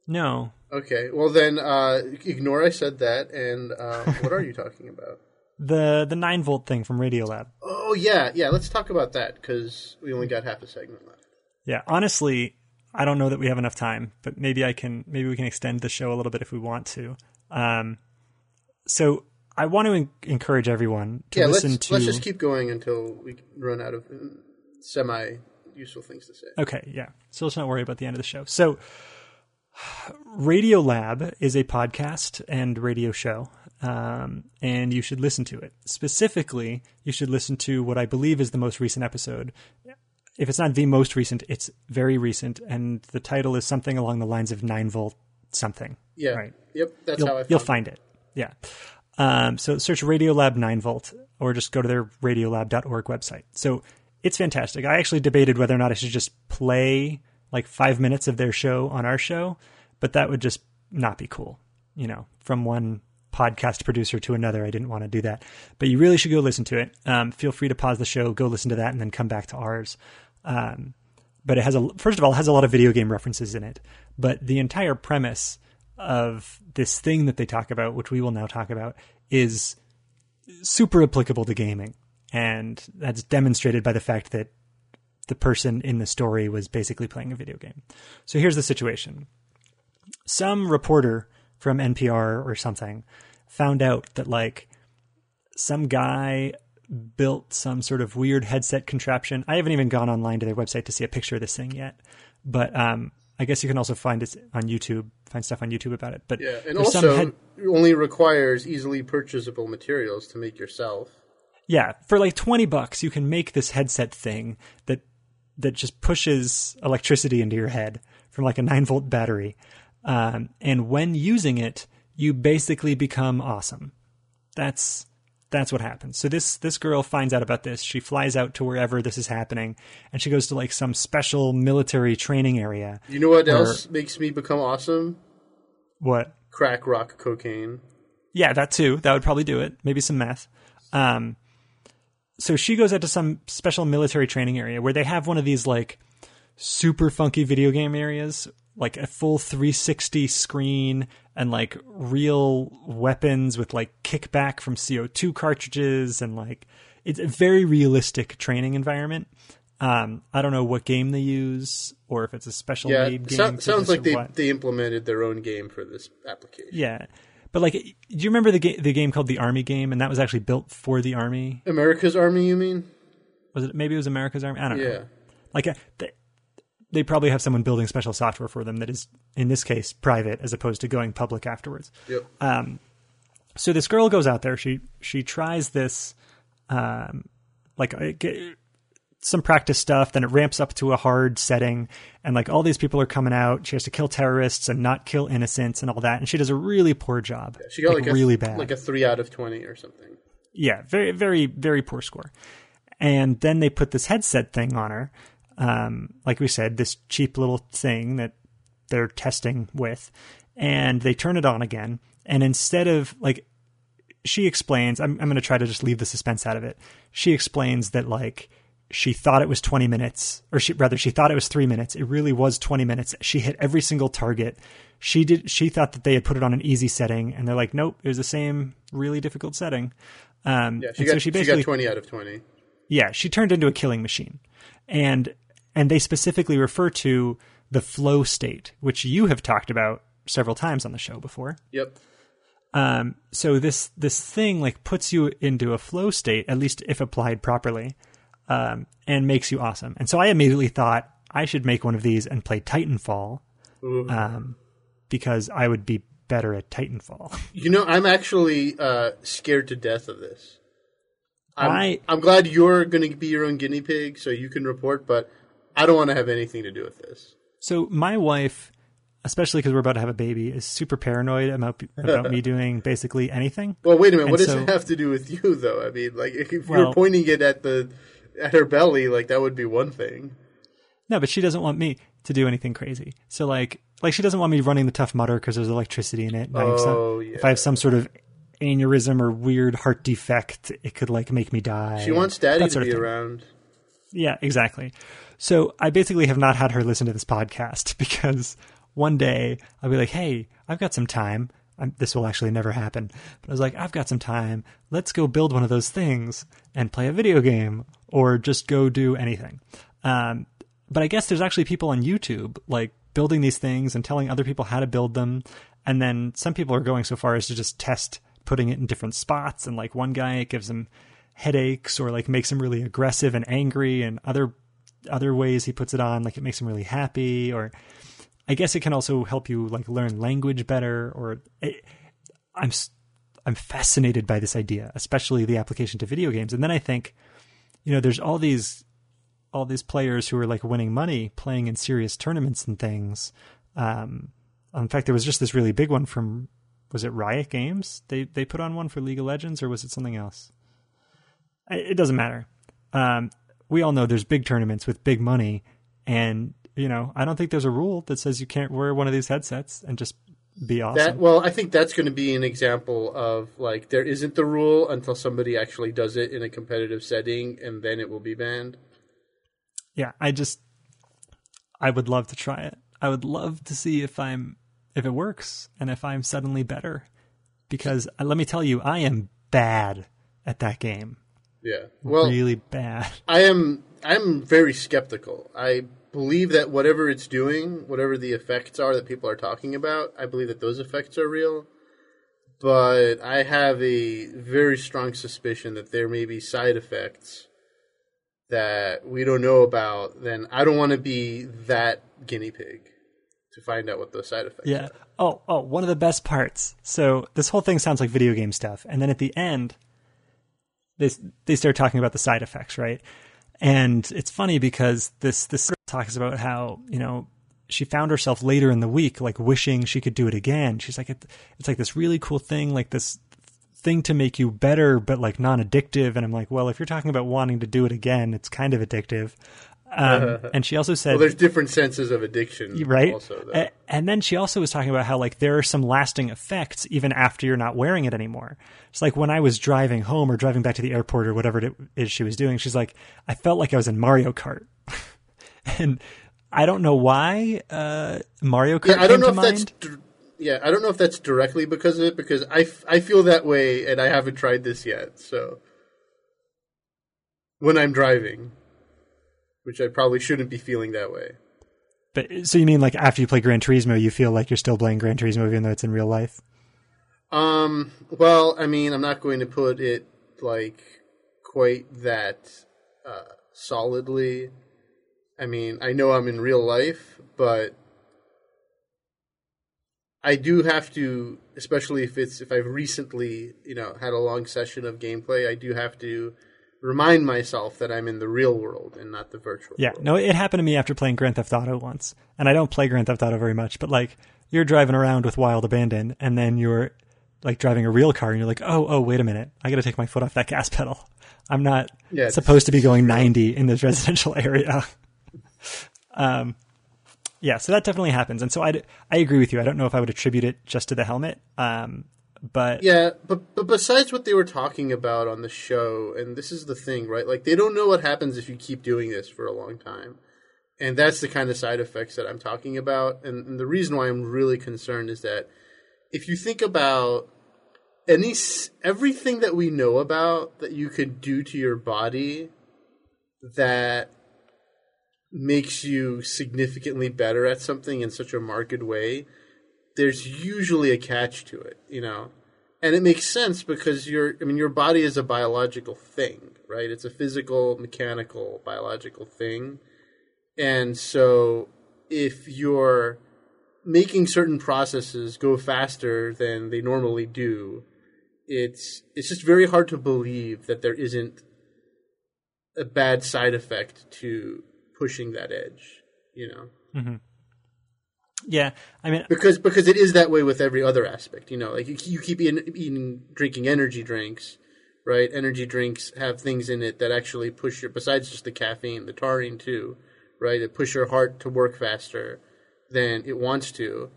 No. Okay, well then uh, ignore I said that. And uh, what are you talking about? The the nine volt thing from Radiolab. Oh yeah, yeah. Let's talk about that because we only got half a segment left. Yeah, honestly, I don't know that we have enough time, but maybe I can maybe we can extend the show a little bit if we want to. Um, so I want to en- encourage everyone to yeah, let's listen to. let's just keep going until we run out of semi useful things to say. Okay, yeah. So let's not worry about the end of the show. So, Radio Lab is a podcast and radio show, um, and you should listen to it. Specifically, you should listen to what I believe is the most recent episode. If it's not the most recent, it's very recent, and the title is something along the lines of 9 volt something. Yeah. Right. Yep. That's You'll, how I. Found you'll it. find it. Yeah. Um, so search Radiolab 9 volt or just go to their radiolab.org website. So it's fantastic. I actually debated whether or not I should just play like five minutes of their show on our show, but that would just not be cool. You know, from one podcast producer to another, I didn't want to do that. But you really should go listen to it. Um, feel free to pause the show, go listen to that, and then come back to ours. Um, but it has a first of all it has a lot of video game references in it but the entire premise of this thing that they talk about which we will now talk about is super applicable to gaming. And that's demonstrated by the fact that the person in the story was basically playing a video game. So here's the situation. Some reporter from NPR or something found out that like some guy built some sort of weird headset contraption. I haven't even gone online to their website to see a picture of this thing yet, but um, I guess you can also find it on YouTube, find stuff on YouTube about it. But Yeah, and also head- only requires easily purchasable materials to make yourself. yeah, for like twenty bucks, you can make this headset thing that that just pushes electricity into your head from like a nine volt battery, um, and when using it, you basically become awesome. That's that's what happens. So this this girl finds out about this. She flies out to wherever this is happening, and she goes to like some special military training area. You know what Or- else makes me become awesome? What? Crack rock cocaine. Yeah, that too. That would probably do it. Maybe some meth. Um, so she goes out to some special military training area where they have one of these like super funky video game areas, like a full 360 screen and like real weapons with like kickback from CO2 cartridges and like it's a very realistic training environment. Um, I don't know what game they use or if it's a special Yeah, made game. so, sounds like they, what. they implemented their own game for this application. Yeah, but like, do you remember the game the game called the Army game, and that was actually built for the Army? America's Army, you mean? Was it maybe it was America's Army? I don't know. Yeah. Like, uh, they, probably have someone building special software for them that is, in this case, private as opposed to going public afterwards. Yep. So this girl goes out there. She she tries this, um, like some practice stuff. Then it ramps up to a hard setting, and like all these people are coming out. She has to kill terrorists and not kill innocents and all that. And she does a really poor job. She got like, a, really bad, like a three out of twenty or something. Yeah, very, very, very poor score. And then they put this headset thing on her. Um, like we said, this cheap little thing that they're testing with, and they turn it on again. And instead of like, she explains, I'm, I'm going to try to just leave the suspense out of it. She explains that like she thought it was 20 minutes, or she rather she thought it was three minutes. It really was 20 minutes. She hit every single target. She did. She thought that they had put it on an easy setting, and they're like, nope, it was the same really difficult setting. Um, yeah, she got, so she, basically, she got 20 out of 20. Yeah, she turned into a killing machine, and and they specifically refer to the flow state, which you have talked about several times on the show before. Yep. Um, so this this thing like puts you into a flow state, at least if applied properly, um, and makes you awesome. And so I immediately thought I should make one of these and play Titanfall, um, because I would be better at Titanfall. You know, I'm actually uh, scared to death of this. I'm, I, I'm glad you're going to be your own guinea pig, so you can report. But I don't want to have anything to do with this. So my wife, especially because we're about to have a baby, is super paranoid about about me doing basically anything. Well, wait a minute. And what so, does it have to do with you, though? I mean, like if well, you're pointing it at the at her belly, like that would be one thing. No, but she doesn't want me to do anything crazy. So like, like she doesn't want me running the Tough Mudder because there's electricity in it. Oh, yeah. if I have some oh, sort of aneurysm or weird heart defect, it could like make me die. She wants daddy to be around. Yeah, exactly. So I basically have not had her listen to this podcast because one day I'll be like, "Hey, I've got some time. I'm, this will actually never happen." But I was like, "I've got some time. Let's go build one of those things and play a video game, or just go do anything." Um, but I guess there's actually people on YouTube like building these things and telling other people how to build them, and then some people are going so far as to just test putting it in different spots. And like one guy, it gives him headaches or like makes him really aggressive and angry, and other other ways he puts it on, like it makes him really happy, or I guess it can also help you like learn language better. Or it, I'm I'm fascinated by this idea, especially the application to video games. And then I think, you know, there's all these all these players who are like winning money playing in serious tournaments and things. Um, in fact, there was just this really big one from was it Riot Games? They they put on one for League of Legends, or was it something else? It doesn't matter. Um, we all know there's big tournaments with big money, and you know I don't think there's a rule that says you can't wear one of these headsets and just be awesome. That, well, I think that's going to be an example of like there isn't the rule until somebody actually does it in a competitive setting, and then it will be banned. Yeah, I just I would love to try it. I would love to see if I'm if it works and if I'm suddenly better. Because uh, let me tell you, I am bad at that game. Yeah. Well, really bad. I am. I'm very skeptical. I believe that whatever it's doing, whatever the effects are that people are talking about, I believe that those effects are real. But I have a very strong suspicion that there may be side effects that we don't know about. Then I don't want to be that guinea pig to find out what those side effects yeah. are. Oh, oh, one of the best parts. So this whole thing sounds like video game stuff, and then at the end they they start talking about the side effects, right? And it's funny because this this talks about how you know she found herself later in the week like wishing she could do it again. She's like it's like this really cool thing, like this thing to make you better, but like non-addictive. And I'm like, well, if you're talking about wanting to do it again, it's kind of addictive. Um, and she also said, "Well, there's different senses of addiction, right?" Also, and then she also was talking about how like there are some lasting effects even after you're not wearing it anymore. It's like when I was driving home or driving back to the airport or whatever it is she was doing. She's like, I felt like I was in Mario Kart, and I don't know why uh, Mario Kart. Yeah, I don't know if mind. that's. Yeah, I don't know if that's directly because of it because I, f- I feel that way and I haven't tried this yet. So when I'm driving which I probably shouldn't be feeling that way. But so you mean like after you play Gran Turismo, you feel like you're still playing Gran Turismo even though it's in real life? Um. Well, I mean, I'm not going to put it like quite that uh, solidly. I mean, I know I'm in real life, but I do have to, especially if it's if I've recently, you know, had a long session of gameplay. I do have to remind myself that I'm in the real world and not the virtual. Yeah, world. no, it happened to me after playing Grand Theft Auto once, and I don't play Grand Theft Auto very much, but like you're driving around with Wild Abandon, and then you're like driving a real car, and you're like, oh, oh, wait a minute, I got to take my foot off that gas pedal. I'm not Yeah, supposed to be going 90 in this residential area. um, yeah, so that definitely happens, and so I I agree with you. I don't know if I would attribute it just to the helmet, um, but Yeah, but but besides what they were talking about on the show, and this is the thing, right? Like they don't know what happens if you keep doing this for a long time, and that's the kind of side effects that I'm talking about. And, and the reason why I'm really concerned is that if you think about any everything that we know about that you could do to your body that makes you significantly better at something in such a marked way there's usually a catch to it, you know. And it makes sense because your I mean your body is a biological thing, right? It's a physical, mechanical, biological thing. And so if you're making certain processes go faster than they normally do, it's it's just very hard to believe that there isn't a bad side effect to pushing that edge, you know mm-hmm. Yeah, I mean, because because it is that way with every other aspect. You know, like you, you keep eating, eating, drinking energy drinks, right? Energy drinks have things in it that actually push your besides just the caffeine, the taurine too, right? It push your heart to work faster than it wants to,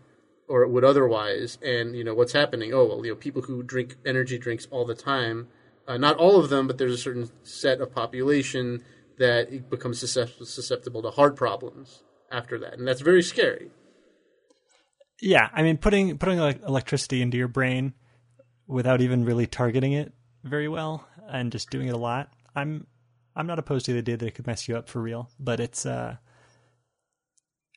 or it would otherwise. And you know what's happening? Oh well, you know people who drink energy drinks all the time. Uh, not all of them, but there's a certain set of population that becomes susceptible to heart problems after that, and that's very scary. Yeah, I mean, putting putting like electricity into your brain without even really targeting it very well and just doing it a lot. I'm I'm not opposed to the idea that it could mess you up for real, but it's uh,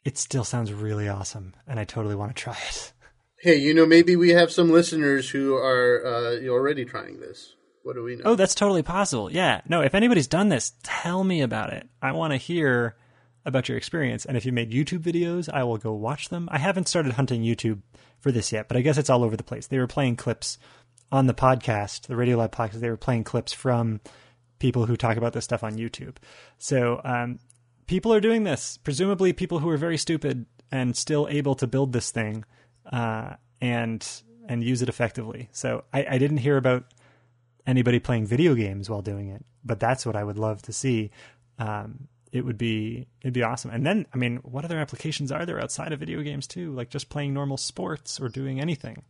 it still sounds really awesome, and I totally want to try it. Hey, you know, maybe we have some listeners who are uh, already trying this. What do we know? Oh, that's totally possible. Yeah, no, if anybody's done this, tell me about it. I want to hear about your experience, and if you made YouTube videos, I will go watch them. I haven't started hunting YouTube for this yet, but I guess it's all over the place. They were playing clips on the podcast, the Radio Lab podcast. They were playing clips from people who talk about this stuff on YouTube. So um, people are doing this. Presumably, people who are very stupid and still able to build this thing uh, and and use it effectively. So I, I didn't hear about anybody playing video games while doing it, but that's what I would love to see. Um, it would be it'd be awesome. And then I mean, what other applications are there outside of video games too? Like just playing normal sports or doing anything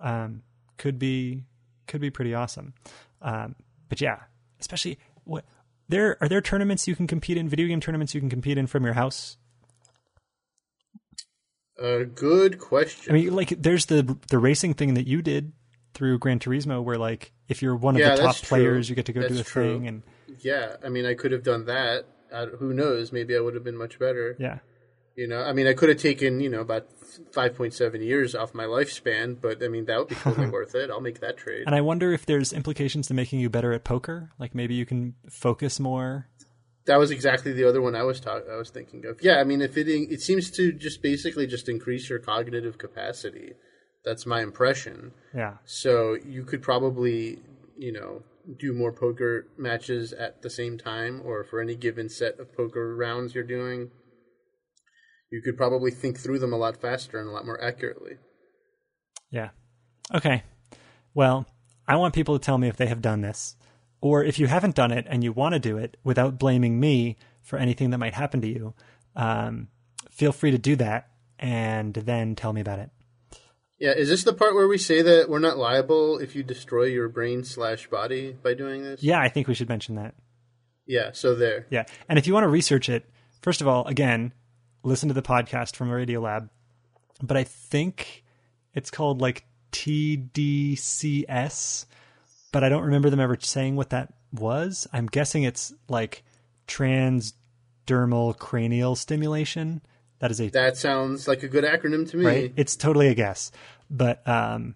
um, could be could be pretty awesome. Um, but yeah, especially what there are there tournaments you can compete in video game tournaments you can compete in from your house. A good question. I mean, like there's the the racing thing that you did through Gran Turismo, where like if you're one of Yeah, the top that's true. players, you get to go do a true. thing, and yeah, I mean, I could have done that. I, who knows? Maybe I would have been much better. yeah, You know, I mean, I could have taken you know about five point seven years off my lifespan, but I mean that would be totally worth it. I'll make that trade. And I wonder if there's implications to making you better at poker. Like maybe you can focus more. That was exactly the other one I was talk- I was thinking of. Yeah, I mean, if it it seems to just basically just increase your cognitive capacity. That's my impression. Yeah. So you could probably, you know, do more poker matches at the same time, or for any given set of poker rounds you're doing. You could probably think through them a lot faster and a lot more accurately. Yeah. Okay. Well, I want people to tell me if they have done this, or if you haven't done it and you want to do it without blaming me for anything that might happen to you. Um, feel free to do that, and then tell me about it. Yeah, is this the part where we say that we're not liable if you destroy your brain slash body by doing this? Yeah, I think we should mention that. Yeah. So there. Yeah. And if you want to research it, first of all, again, listen to the podcast from Radio Lab. But I think it's called like TDCS, but I don't remember them ever saying what that was. I'm guessing it's like transdermal cranial stimulation. That is a That sounds like a good acronym to me. right? It's totally a guess. But um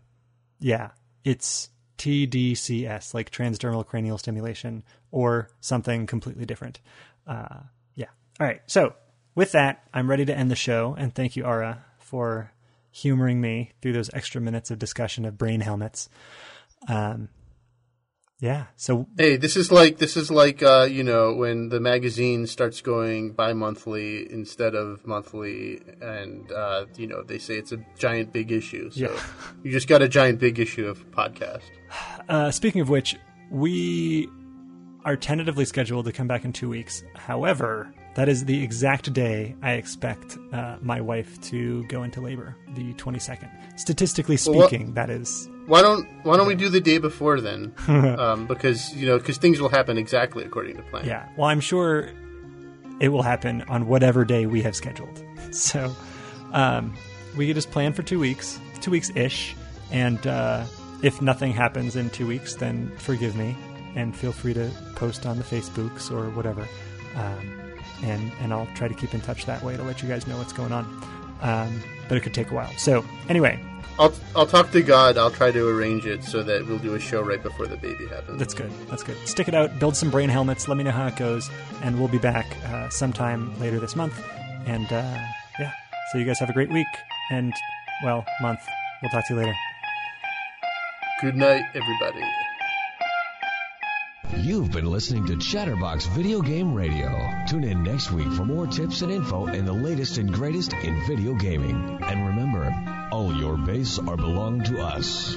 yeah, it's TDCS, like transdermal cranial stimulation, or something completely different. Uh, yeah. All right. So with that, I'm ready to end the show, and thank you, Ara, for humoring me through those extra minutes of discussion of brain helmets. Um, Yeah. So Hey, this is like this is like uh, you know when the magazine starts going bi-monthly instead of monthly, and uh, you know they say it's a giant big issue. So Yeah. you just got a giant big issue of podcast. Uh, speaking of which, we are tentatively scheduled to come back in two weeks. However, that is the exact day I expect uh, my wife to go into labor, the 22nd. Statistically Well, speaking, that is. Why don't Why don't we do the day before then? um, because you know because things will happen exactly according to plan. Yeah. Well, I'm sure it will happen on whatever day we have scheduled. So um, we could just plan for two weeks, two weeks ish. And uh, if nothing happens in two weeks, then forgive me and feel free to post on the Facebooks or whatever. Um, and, and I'll try to keep in touch that way to let you guys know what's going on. Um, but it could take a while. So, anyway, I'll I'll talk to God. I'll try to arrange it so that we'll do a show right before the baby happens. That's good. That's good. Stick it out. Build some brain helmets. Let me know how it goes, and we'll be back uh, sometime later this month. And uh, yeah, so you guys have a great week and well month. We'll talk to you later. Good night, everybody. You've been listening to Chatterbox Video Game Radio. Tune in next week for more tips and info and the latest and greatest in video gaming. And remember, all your base are belong to us.